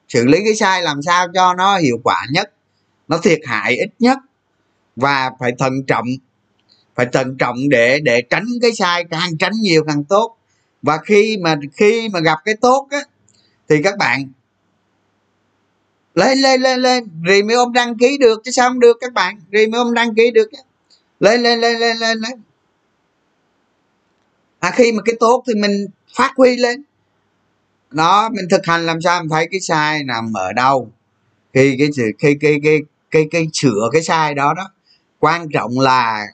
Xử lý cái sai làm sao cho nó hiệu quả nhất, nó thiệt hại ít nhất. Và phải thận trọng, phải thận trọng để để tránh cái sai, càng tránh nhiều càng tốt. Và khi mà khi mà gặp cái tốt á thì các bạn, lên lên lên lên rồi mới ôm đăng ký được, chứ sao không được các bạn rồi mới ôm đăng ký được lên lên lên lên lên lên. À khi mà cái tốt thì mình phát huy lên. Đó mình thực hành làm sao mình thấy cái sai nằm ở đâu. Khi cái sự, khi cái cái cái cái sửa cái sai đó đó, quan trọng là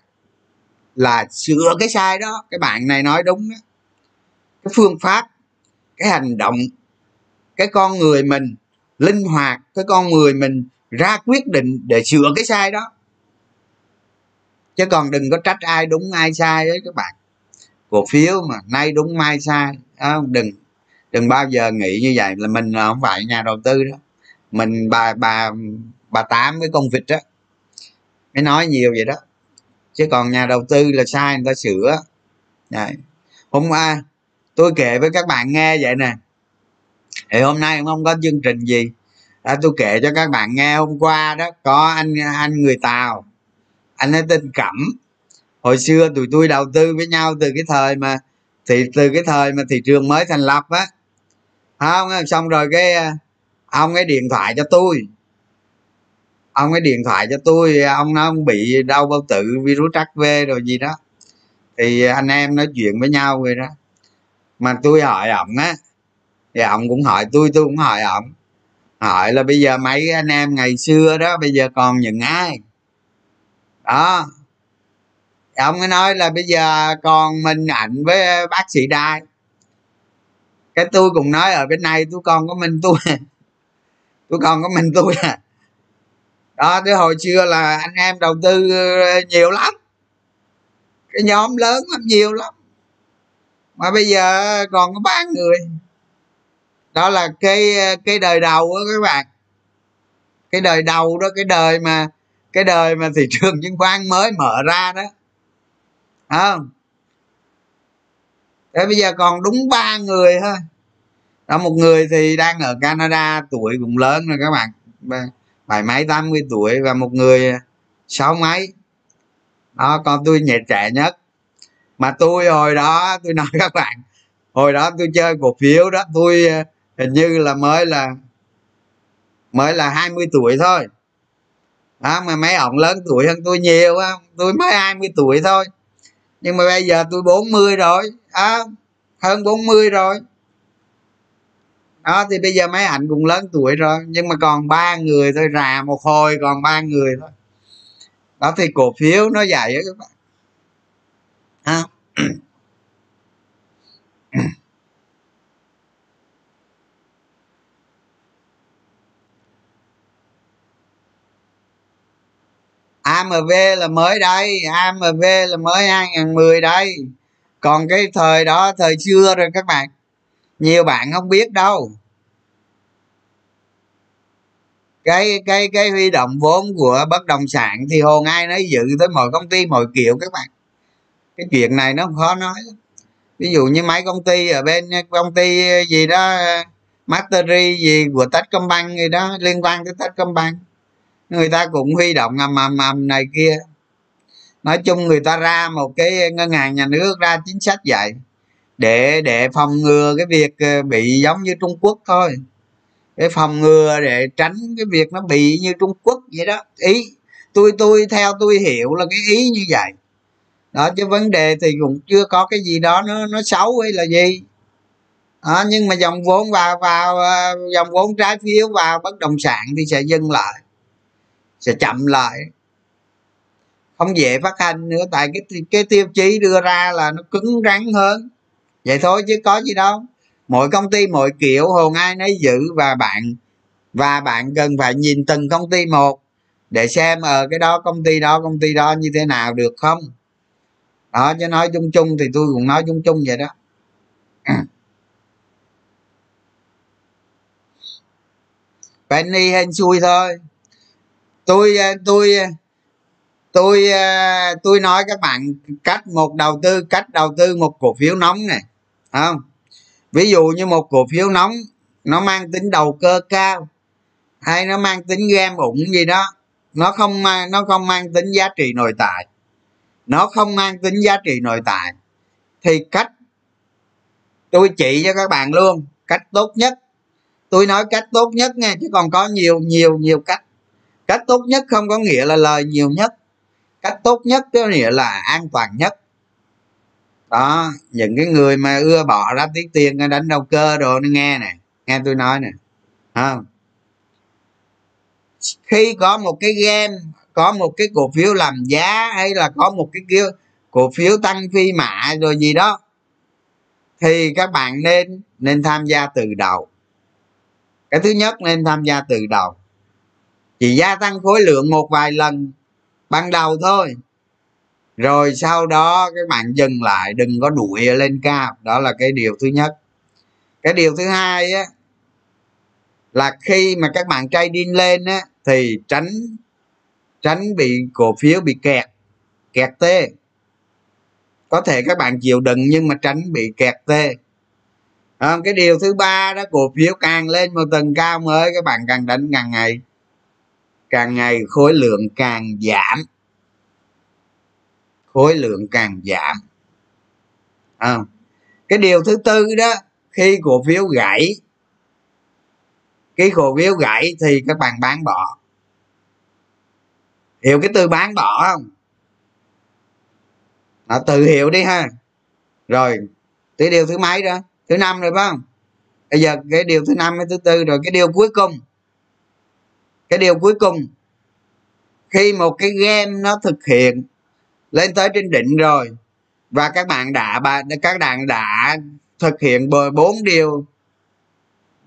là sửa cái sai đó. Cái bạn này nói đúng đó cái phương pháp, cái hành động cái con người mình linh hoạt, cái con người mình ra quyết định để sửa cái sai đó. Chứ còn đừng có trách ai đúng, ai sai đấy các bạn. Cổ phiếu mà nay đúng, mai sai không? Đừng đừng bao giờ nghĩ như vậy là mình không phải nhà đầu tư đó. Mình bà bà bà tám với con vịt đó mới nói nhiều vậy đó. Chứ còn nhà đầu tư là sai người ta sửa. Đấy. hôm qua tôi kể với các bạn nghe vậy nè thì hôm nay không có chương trình gì. À, tôi kể cho các bạn nghe hôm qua đó có anh anh người tàu. Anh ấy tên cẩm. Hồi xưa tụi tôi đầu tư với nhau từ cái thời mà thì từ cái thời mà thị trường mới thành lập á. Không xong rồi cái à, ông ấy điện thoại cho tôi. Ông ấy điện thoại cho tôi à, ông nó ông bị đau bao tử virus hv rồi gì đó. Thì anh em nói chuyện với nhau rồi đó. Mà tôi hỏi ổng á thì ông cũng hỏi tôi tôi cũng hỏi ông, hỏi là bây giờ mấy anh em ngày xưa đó bây giờ còn những ai? Đó. Ông ấy nói là bây giờ còn mình ảnh với bác sĩ đai. Cái tôi cũng nói ở bên này tôi còn có mình tôi. Tôi còn có mình tôi. À đó cái hồi xưa là anh em đầu tư nhiều lắm. Cái nhóm lớn lắm nhiều lắm. Mà bây giờ còn có ba người đó là cái ờ, cái đời đầu đó các bạn. Cái đời đầu đó, cái đời mà, cái đời mà thị trường chứng khoán mới mở ra đó. Không? Thế bây giờ còn đúng ba người thôi. Đó, một người thì đang ở canada, tuổi cũng lớn rồi các bạn. Bảy mấy, tám mươi tuổi và một người ờ, sáu mấy. Đó còn tôi nhẹ trẻ nhất. Mà tôi hồi đó, tôi nói các bạn, hồi đó tôi chơi cổ phiếu đó, tôi ờ, hình như là mới là mới là 20 tuổi thôi. Đó mà mấy ông lớn tuổi hơn tôi nhiều á tôi mới 20 tuổi thôi. Nhưng mà bây giờ tôi 40 rồi à, hơn 40 rồi. Đó thì bây giờ mấy ảnh cũng lớn tuổi rồi nhưng mà còn ba người thôi rà một hồi còn ba người thôi. Đó thì cổ phiếu nó vậy á các bạn. À. AMV là mới đây AMV là mới 2010 đây. Còn cái thời đó, thời xưa rồi các bạn. Nhiều bạn không biết đâu. Cái cái cái huy động vốn của bất động sản thì hồ ai nói dự tới mọi công ty, mọi kiểu các bạn. Cái chuyện này nó khó nói ví dụ như mấy công ty ở bên, công ty gì đó, mastery gì của techcombank gì đó, liên quan tới techcombank người ta cũng huy động ngầm ầm ầm này kia. Nói chung người ta ra một cái ngân hàng nhà nước ra chính sách vậy. Để để phòng ngừa cái việc ờ, bị giống như trung quốc thôi. Để phòng ngừa để tránh cái việc nó bị như trung quốc vậy đó. Ý tôi tôi theo tôi hiểu là cái ý như vậy. Đó chứ vấn đề thì cũng chưa có cái gì đó nó nó xấu hay là gì. Đó, nhưng mà dòng vốn vào vào ờ, dòng vốn trái phiếu vào bất động sản thì sẽ dừng lại sẽ chậm lại. Không dễ phát hành nữa, tại cái cái tiêu chí đưa ra là nó cứng rắn hơn. Vậy thôi chứ có gì đâu. Mỗi công ty mỗi kiểu hồn ai nấy giữ và bạn và bạn cần phải nhìn từng công ty một để xem ở cái đó công ty đó, công ty đó như thế nào được không? Đó, chứ nói chung chung thì tôi cũng nói chung chung vậy đó. Penny hên xui thôi tôi ờ, tôi ờ, tôi ờ, tôi nói các bạn cách một đầu tư, cách đầu tư một cổ phiếu nóng này không? Ví dụ như một cổ phiếu nóng, nó mang tính đầu cơ cao hay nó mang tính game ủng gì đó, nó không mang nó không mang tính giá trị nội tại, nó không mang tính giá trị nội tại, thì cách tôi chỉ cho các bạn luôn, cách tốt nhất. Tôi nói cách tốt nhất nha chứ còn có nhiều nhiều nhiều cách cách tốt nhất không có nghĩa là lời nhiều nhất. Cách tốt nhất có nghĩa là an toàn nhất. Đó, những cái người mà ưa bỏ ra tí tiền đánh đầu cơ đồ, nó nghe nè, nghe tôi nói nè không? Khi có một cái game, có một cái cổ phiếu làm giá, hay là có một cái kia cổ phiếu tăng phi mạ rồi gì đó, thì các bạn nên nên tham gia từ đầu. Cái thứ nhất, nên tham gia từ đầu chỉ gia tăng khối lượng một vài lần ban đầu thôi. Rồi sau đó các bạn dừng lại đừng có đuổi lên cao. Đó là cái điều thứ nhất. Cái điều thứ hai á là khi mà các bạn trading lên á thì tránh tránh bị cổ phiếu bị kẹt kẹt tê. Có thể các bạn chịu đựng nhưng mà tránh bị kẹt tê. À, cái điều thứ ba đó cổ phiếu càng lên một tầng cao mới các bạn càng đánh càng ngày càng ngày khối lượng càng giảm. Khối lượng càng giảm. À, cái điều thứ tư đó khi cổ phiếu gãy cái cổ phiếu gãy thì các bạn bán bỏ. Hiểu cái từ bán bỏ không? Nó tự hiểu đi ha. Rồi tới điều thứ mấy đó? Thứ năm rồi phải không? Bây giờ cái điều thứ năm với thứ tư rồi cái điều cuối cùng cái điều cuối cùng, khi một cái game nó thực hiện lên tới trên đỉnh rồi, và các bạn đã các bạn đã thực hiện bốn điều,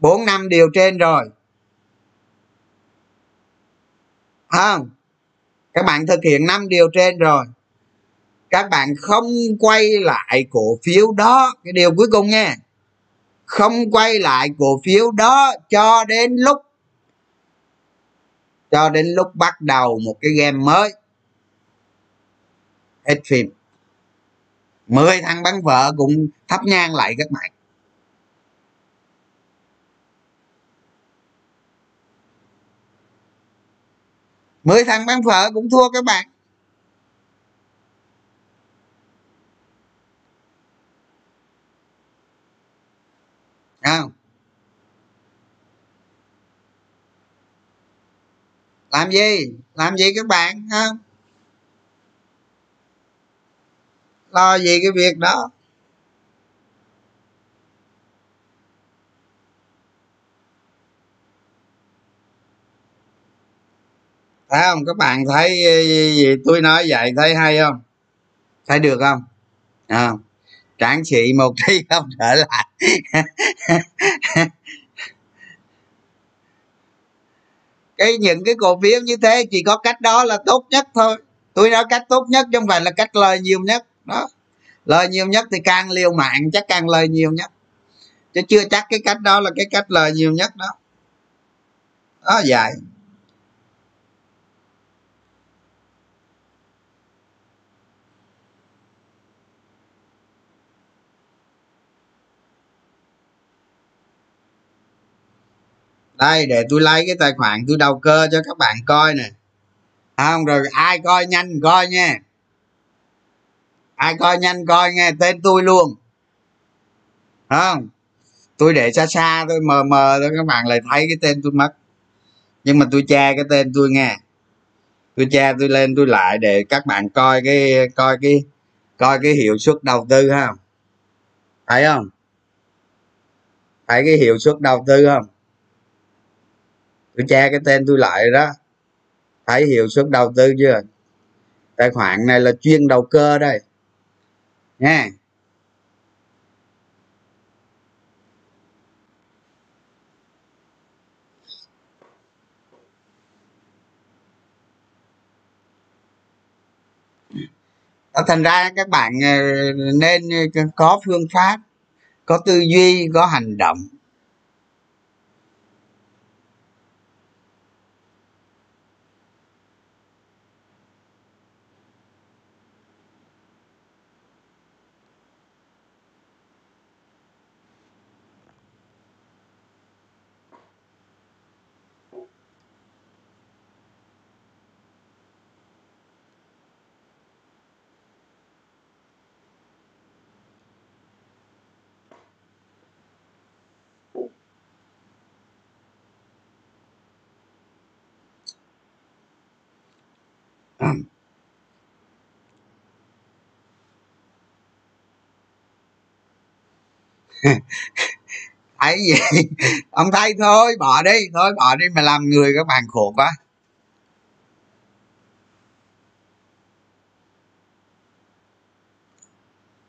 bốn năm điều trên rồi. Không? Các bạn thực hiện năm điều trên rồi. Các bạn không quay lại cổ phiếu đó. Cái điều cuối cùng nha không quay lại cổ phiếu đó cho đến lúc cho đến lúc bắt đầu một cái game mới. Hết phim. Mười thằng bắn vợ cũng thắp nhang lại các bạn. Mười thằng bán phở cũng thua các bạn. Không? Làm gì? Làm gì các bạn không lo gì cái việc đó? Thấy không? Các bạn thấy ờ, gì tôi nói vậy thấy hay không? Thấy được không? À, tráng sĩ một tí không trở lại. cái những cái cổ phiếu như thế chỉ có cách đó là tốt nhất thôi. Tôi nói cách tốt nhất chứ không phải là cách lời nhiều nhất. Đó. Lời nhiều nhất thì càng liều mạng chắc càng lời nhiều nhất. Chứ chưa chắc cái cách đó là cái cách lời nhiều nhất đó. Đó, vậy. Đây, để tôi lấy cái tài khoản tôi đầu cơ cho các bạn coi nè. À, không, rồi ai coi nhanh coi nha. Ai coi nhanh coi nghe, tên tôi luôn. Không, tôi để xa xa tôi mờ mờ thôi, các bạn lại thấy cái tên tôi mất. Nhưng mà tôi che cái tên tôi nghe. Tôi che tôi lên, tôi lại để các bạn coi cái coi cái coi cái hiệu suất đầu tư ha. Thấy không? Thấy cái hiệu suất đầu tư không? Tôi che cái tên tôi lại đó. Thấy hiệu suất đầu tư chưa? Tài khoản này là chuyên đầu cơ đây. Nha. À, thành ra các bạn ờ, nên ờ, có phương pháp, có tư duy, có hành động. thấy gì? Ông thấy thôi, bỏ đi, thôi bỏ đi mà làm người các bạn khổ quá.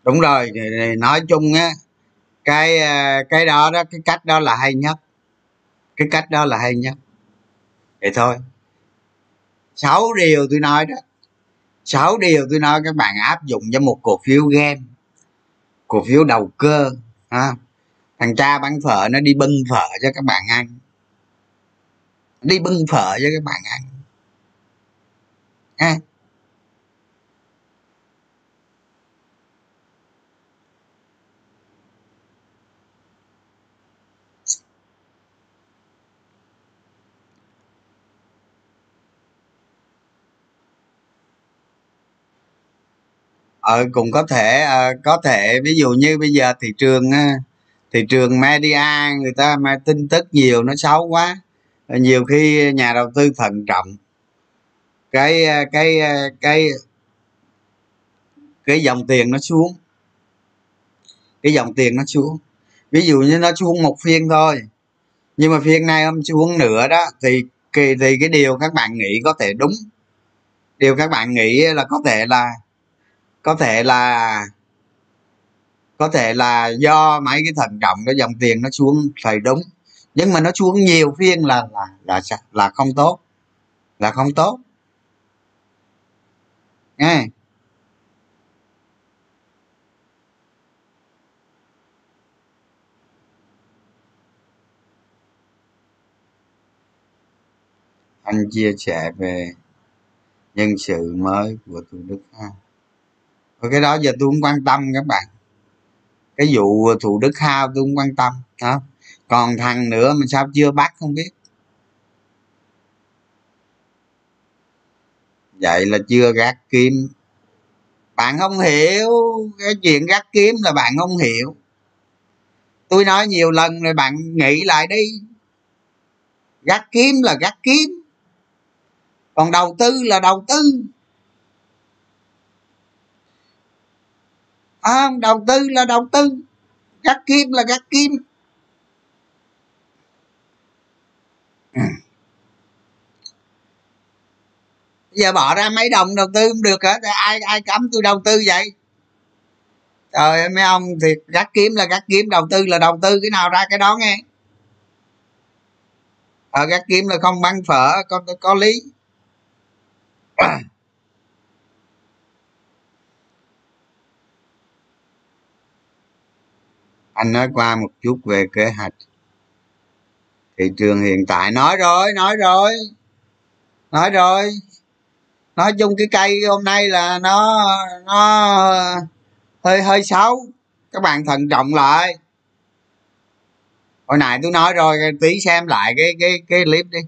Đúng rồi nói chung á, cái ờ, cái đó đó, cái cách đó là hay nhất. Cái cách đó là hay nhất. Vậy thôi. Sáu điều tôi nói đó. Sáu điều tôi nói các bạn áp dụng cho một cổ phiếu game, cổ phiếu đầu cơ à, thằng cha bán phở nó đi bưng phở cho các bạn ăn. Đi bưng phở cho các bạn ăn. Ha ờ cũng có thể uh, có thể. Ví dụ như bây giờ thị trường uh, thị trường media người ta mà tin tức nhiều nó xấu quá ờ, nhiều khi nhà đầu tư thận trọng. Cái cái cái cái dòng tiền nó xuống. Cái dòng tiền nó xuống. Ví dụ như nó xuống một phiên thôi. Nhưng mà phiên này hôm xuống nữa đó thì thì, thì cái điều các bạn nghĩ có thể đúng. Điều các bạn nghĩ là có thể là có thể là, có thể là do mấy cái thận trọng cái dòng tiền nó xuống phải đúng. Nhưng mà nó xuống nhiều phiên là là là là không tốt. Là không tốt. Nghe. Anh chia sẻ về nhân sự mới của thủ đức ha cái đó giờ tôi không quan tâm các bạn. Cái vụ thủ đức hao tôi không quan tâm đó còn thằng nữa mà sao chưa bắt không biết? Vậy là chưa gác kiếm. Bạn không hiểu, cái chuyện gác kiếm là bạn không hiểu. Tôi nói nhiều lần rồi bạn nghĩ lại đi. Gác kiếm là gác kiếm. Còn đầu tư là đầu tư. À, đầu tư là đầu tư. Gắt kim là gắt kim. Ừ. giờ bỏ ra mấy đồng đầu tư không được hả ai ai cấm tôi đầu tư vậy? Trời ơi mấy ông thì gắt kiếm là gắt kiếm đầu tư là đầu tư. Cái nào ra cái đó nghe. Ở ờ, gắt kiếm là không băng phở có có lý. Anh nói qua một chút về kế hoạch. Thị trường hiện tại, nói rồi nói rồi nói rồi. Nói chung cái cây hôm nay là nó nó hơi hơi xấu. Các bạn thận trọng lại. Hồi nãy tôi nói rồi, tí xem lại cái cái cái clip đi.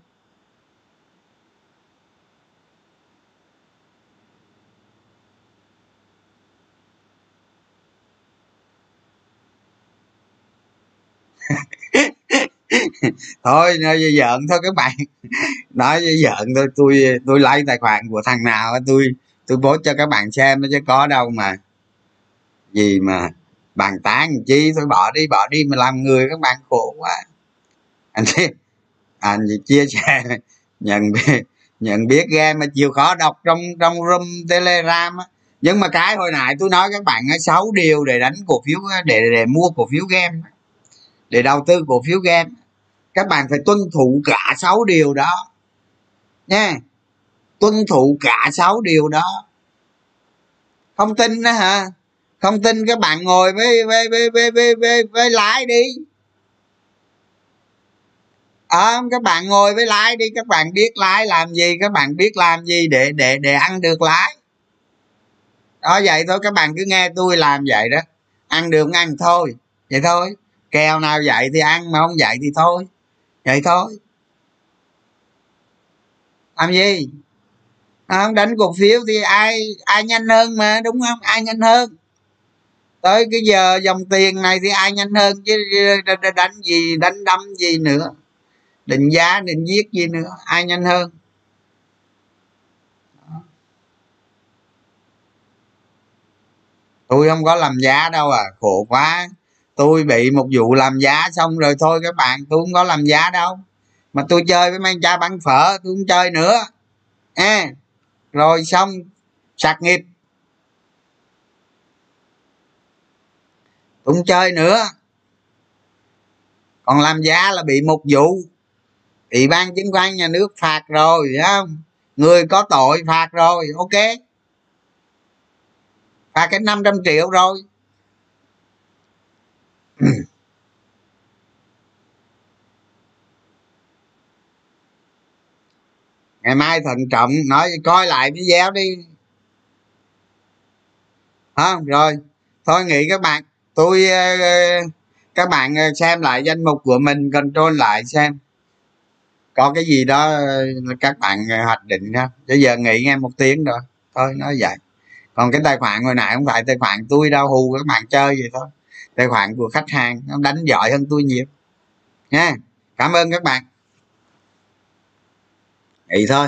thôi, nói giỡn thôi các bạn. Nói giỡn thôi, tôi tôi lấy tài khoản của thằng nào tôi tôi post cho các bạn xem nó chứ có đâu mà gì mà bàn tán chi. Thôi bỏ đi bỏ đi mà làm người các bạn khổ quá. Anh anh chia sẻ, nhận nhận biết game mà chịu khó đọc trong trong room telegram á. Nhưng mà cái hồi nãy tôi nói các bạn sáu điều để đánh cổ phiếu để để mua cổ phiếu game để đầu tư cổ phiếu game. Các bạn phải tuân thủ cả sáu điều đó. Nha. Tuân thủ cả sáu điều đó. Không tin đó hả? Không tin các bạn ngồi với với với với với, với, với lái đi. À, các bạn ngồi với lái đi. Các bạn biết lái làm gì các bạn biết làm gì để để để ăn được lái. Đó vậy thôi. Các bạn cứ nghe tôi làm vậy đó. Ăn được ăn thôi. Vậy thôi kèo nào vậy thì ăn, mà không vậy thì thôi. Vậy thôi. Làm gì? À, không đánh cổ phiếu thì ai ai nhanh hơn mà, đúng không? Ai nhanh hơn? Tới cái giờ dòng tiền này thì ai nhanh hơn chứ đánh gì, đánh đâm gì nữa. Định giá, định giết gì nữa, ai nhanh hơn? Tôi không có làm giá đâu à khổ quá tôi bị một vụ làm giá xong rồi thôi các bạn tôi không có làm giá đâu. Mà tôi chơi với mang cha bán phở tôi không chơi nữa. À, rồi xong sạc nghiệp. Tôi không chơi nữa. Còn làm giá là bị một vụ. Ủy ban chứng khoán nhà nước phạt rồi phải không? Người có tội phạt rồi ok. Phạt cái 500 triệu rồi. ngày mai thận trọng nói, coi lại video đi. Không rồi. Thôi nghĩ các bạn. Tôi ờ, ờ, các bạn ờ, xem lại danh mục của mình, control lại xem. Có cái gì đó các bạn hoạch định ha bây giờ nghỉ nghe một tiếng rồi. Thôi, nói vậy. Còn cái tài khoản hồi nãy không phải tài khoản tôi đâu, hù các bạn chơi vậy thôi tài khoản của khách hàng, nó đánh giỏi hơn tôi nhiều. Nha, cảm ơn các bạn. Vậy thôi.